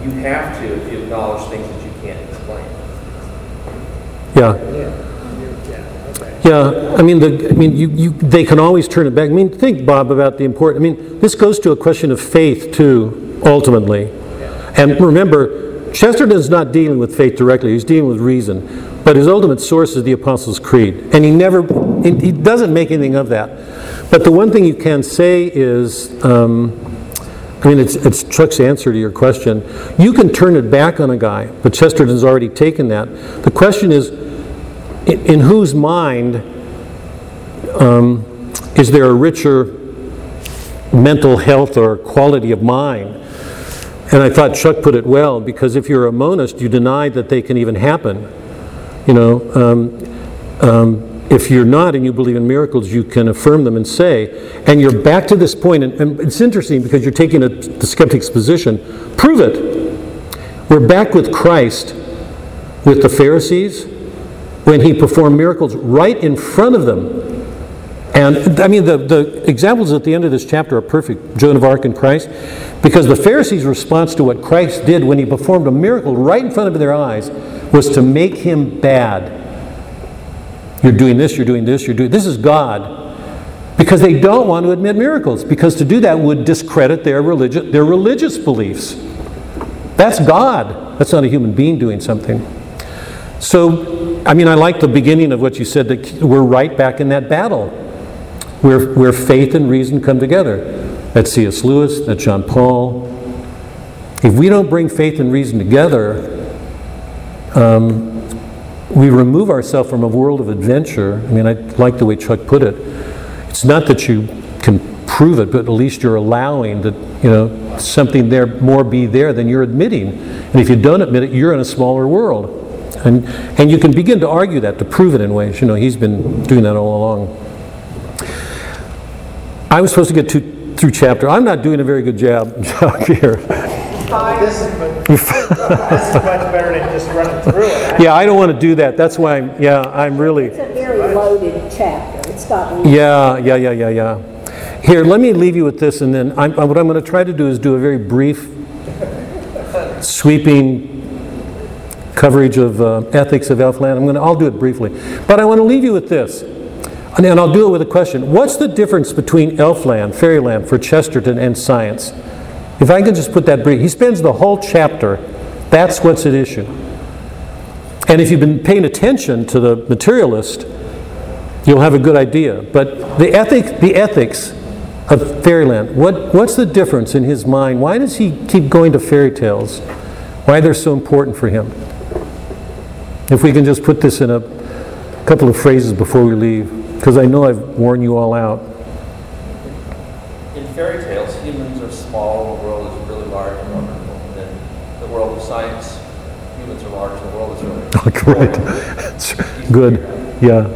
You have to if you acknowledge things that you can't explain. Yeah. Yeah, you're- yeah, I mean, the, I mean, you, you, they can always turn it back. I mean, think, Bob, about the important, I mean, this goes to a question of faith too, ultimately. And remember, Chesterton's not dealing with faith directly, he's dealing with reason. But his ultimate source is the Apostles' Creed. And he never, he doesn't make anything of that. But the one thing you can say is, um, I mean, it's, it's Chuck's answer to your question. You can turn it back on a guy, but Chesterton's already taken that. The question is, in, in whose mind um, is there a richer mental health or quality of mind? And I thought Chuck put it well, because if you're a monist, you deny that they can even happen. You know, um, um, if you're not and you believe in miracles, you can affirm them and say, and you're back to this point, and, and it's interesting because you're taking a, the skeptic's position. Prove it. We're back with Christ, with the Pharisees, when he performed miracles right in front of them. And I mean, the, the examples at the end of this chapter are perfect Joan of Arc and Christ, because the Pharisees' response to what Christ did when he performed a miracle right in front of their eyes was to make him bad. You're doing this, you're doing this, you're doing this is God. Because they don't want to admit miracles, because to do that would discredit their, religi- their religious beliefs. That's God. That's not a human being doing something. So, I mean, I like the beginning of what you said that we're right back in that battle where, where faith and reason come together. That's C.S. Lewis, that's John Paul. If we don't bring faith and reason together, um, we remove ourselves from a world of adventure. I mean, I like the way Chuck put it. It's not that you can prove it, but at least you're allowing that, you know, something there more be there than you're admitting. And if you don't admit it, you're in a smaller world. And, and you can begin to argue that, to prove it in ways. You know, he's been doing that all along. I was supposed to get to, through chapter. I'm not doing a very good job, job here. This is, much- this is much better than just running through it. Yeah, I don't want to do that. That's why I'm, yeah, I'm really, It's a very loaded chapter. It's got. yeah, yeah, yeah, yeah, yeah. Here, let me leave you with this, and then I'm, what I'm going to try to do is do a very brief, sweeping coverage of uh, ethics of Elfland. I'm going to, I'll do it briefly. But I want to leave you with this. And I'll do it with a question. What's the difference between Elfland, Fairyland, for Chesterton, and science? If I can just put that brief, he spends the whole chapter, that's what's at issue. And if you've been paying attention to the materialist, you'll have a good idea. But the ethic, the ethics of fairyland, what, what's the difference in his mind? Why does he keep going to fairy tales? Why they're so important for him? If we can just put this in a couple of phrases before we leave, because I know I've worn you all out. In fairy tales, humans are small, the world is really large and wonderful. In the world of science, humans are large, the world is really great Right. Good. Yeah.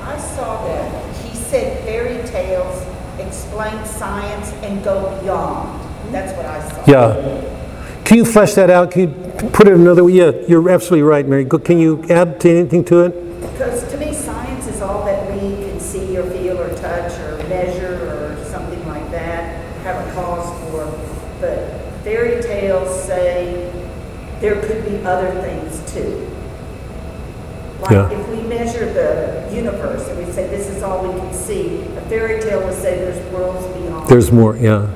I saw that. He said fairy tales explain science and go beyond. That's what I saw. Yeah. Can you flesh that out? Can you put it another way? Yeah, you're absolutely right, Mary. Go- Can you add to anything to it? Because to me, science is all that we can see or feel or touch or measure or something like that, have a cause for. But fairy tales say there could be other things too. Like Yeah. if we measure the universe and we say this is all we can see, a fairy tale would say there's worlds beyond. There's more, yeah.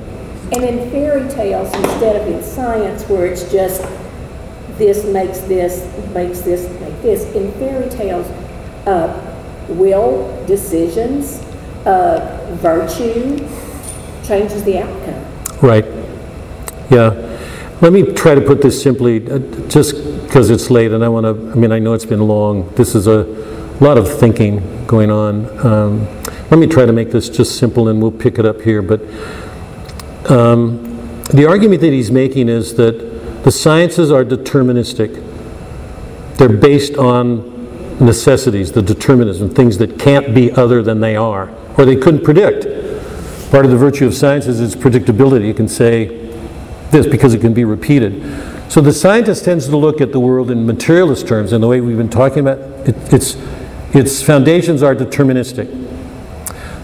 And in fairy tales, instead of in science where it's just this makes this, makes this, make this, in fairy tales, uh, will, decisions, uh, virtue changes the outcome. Right. Yeah. Let me try to put this simply, uh, just because it's late and I want to, I mean, I know it's been long. This is a lot of thinking going on. Um, let me try to make this just simple and we'll pick it up here. But um, the argument that he's making is that the sciences are deterministic. They're based on necessities, the determinism, things that can't be other than they are, or they couldn't predict. Part of the virtue of science is its predictability. You can say this because it can be repeated. So the scientist tends to look at the world in materialist terms, and the way we've been talking about it, its its foundations are deterministic.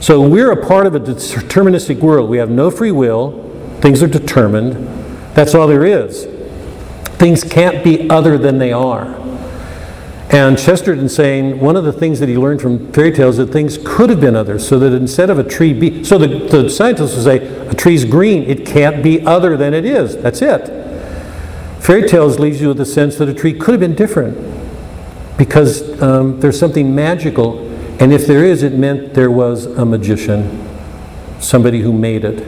So we're a part of a deterministic world. We have no free will. Things are determined. That's all there is. Things can't be other than they are. And Chesterton saying one of the things that he learned from fairy tales is that things could have been other, so that instead of a tree be, so the, the scientists would say a tree's green, it can't be other than it is. That's it. Fairy tales leaves you with the sense that a tree could have been different because um, there's something magical, and if there is, it meant there was a magician, somebody who made it.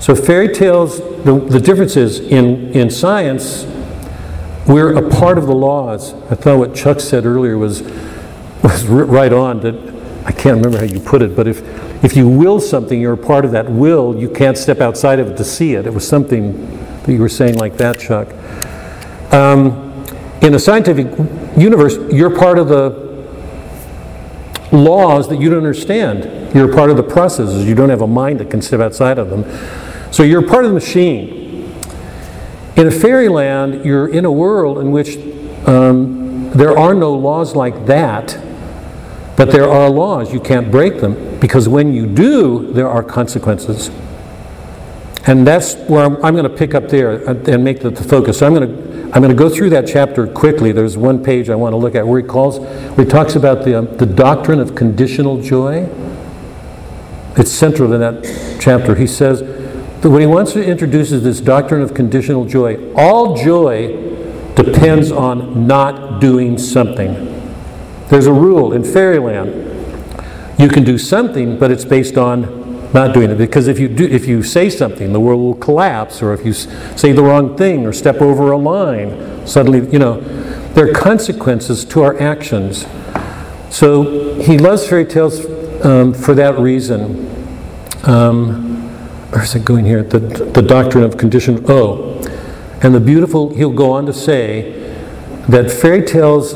So fairy tales, the, the difference is in, in science, we're a part of the laws. I thought what Chuck said earlier was, was right on, that I can't remember how you put it, but if, if you will something, you're a part of that will, you can't step outside of it to see it. It was something that you were saying like that, Chuck. Um, in a scientific universe, you're part of the laws that you don't understand. You're part of the processes. You don't have a mind that can step outside of them. So you're part of the machine. In a fairyland, you're in a world in which um, there are no laws like that, but there are laws. You can't break them because when you do, there are consequences. And that's where I'm, I'm going to pick up there and make the, the focus. So I'm going to I'm going to go through that chapter quickly. There's one page I want to look at where he calls where he talks about the um, the doctrine of conditional joy. It's central in that chapter. He says that when he wants to introduce is this doctrine of conditional joy, all joy depends on not doing something. There's a rule in fairyland. You can do something, but it's based on not doing it because if you do if you say something the world will collapse or if you say the wrong thing or step over a line suddenly you know there are consequences to our actions so he loves fairy tales um, for that reason um, where's it going here the, the doctrine of condition oh and the beautiful he'll go on to say that fairy tales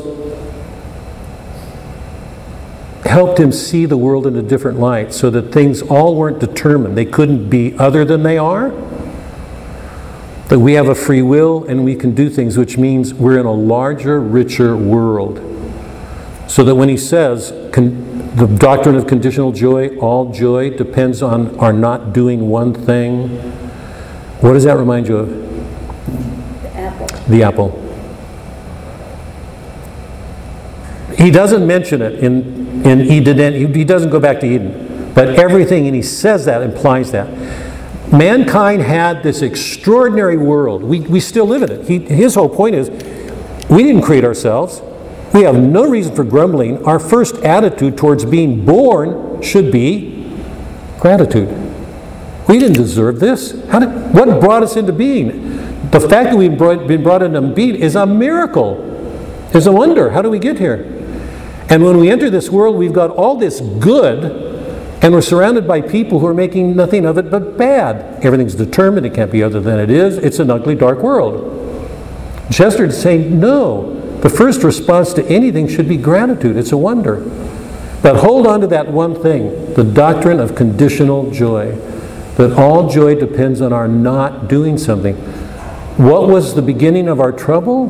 helped him see the world in a different light so that things all weren't determined. They couldn't be other than they are. That we have a free will and we can do things, which means we're in a larger, richer world. So that when he says con- the doctrine of conditional joy, all joy depends on our not doing one thing, what does that remind you of? The apple. The apple. He doesn't mention it in, in Eden, he doesn't go back to Eden, but everything, and he says that implies that. Mankind had this extraordinary world. We, we still live in it. He, his whole point is we didn't create ourselves. We have no reason for grumbling. Our first attitude towards being born should be gratitude. We didn't deserve this. How did, what brought us into being? The fact that we've been brought into being is a miracle, is a wonder. How do we get here? And when we enter this world, we've got all this good, and we're surrounded by people who are making nothing of it but bad. Everything's determined, it can't be other than it is. It's an ugly, dark world. Chesterton's saying, no. The first response to anything should be gratitude. It's a wonder. But hold on to that one thing the doctrine of conditional joy. That all joy depends on our not doing something. What was the beginning of our trouble?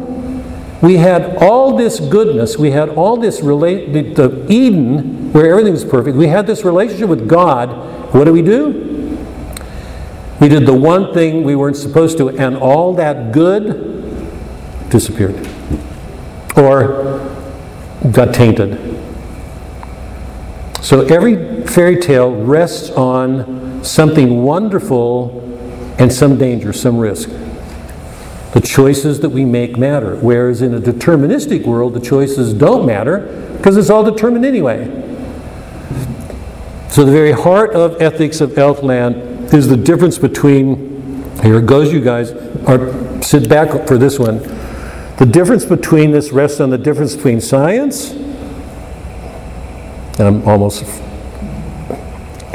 We had all this goodness, we had all this relate the, Eden where everything was perfect. We had this relationship with God. What do we do? We did the one thing we weren't supposed to, and all that good disappeared. Or got tainted. So every fairy tale rests on something wonderful and some danger, some risk. The choices that we make matter. Whereas in a deterministic world, the choices don't matter because it's all determined anyway. So the very heart of ethics of Elfland is the difference between, here it goes, you guys, or sit back for this one. The difference between this rests on the difference between science, and I'm almost,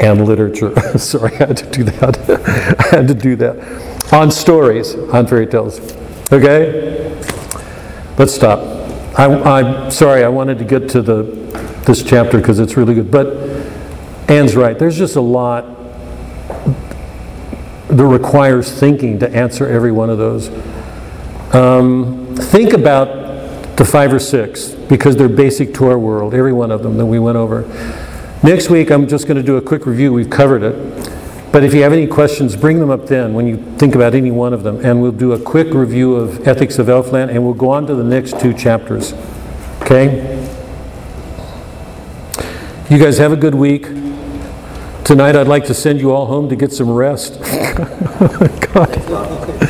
and literature. Sorry, I had to do that. I had to do that. On stories, on fairy tales. Okay? Let's stop. I, I'm sorry, I wanted to get to the, this chapter because it's really good. But Anne's right. There's just a lot that requires thinking to answer every one of those. Um, think about the five or six because they're basic to our world, every one of them that we went over. Next week, I'm just going to do a quick review. We've covered it. But if you have any questions, bring them up then when you think about any one of them. And we'll do a quick review of Ethics of Elfland and we'll go on to the next two chapters. Okay? You guys have a good week. Tonight, I'd like to send you all home to get some rest. God.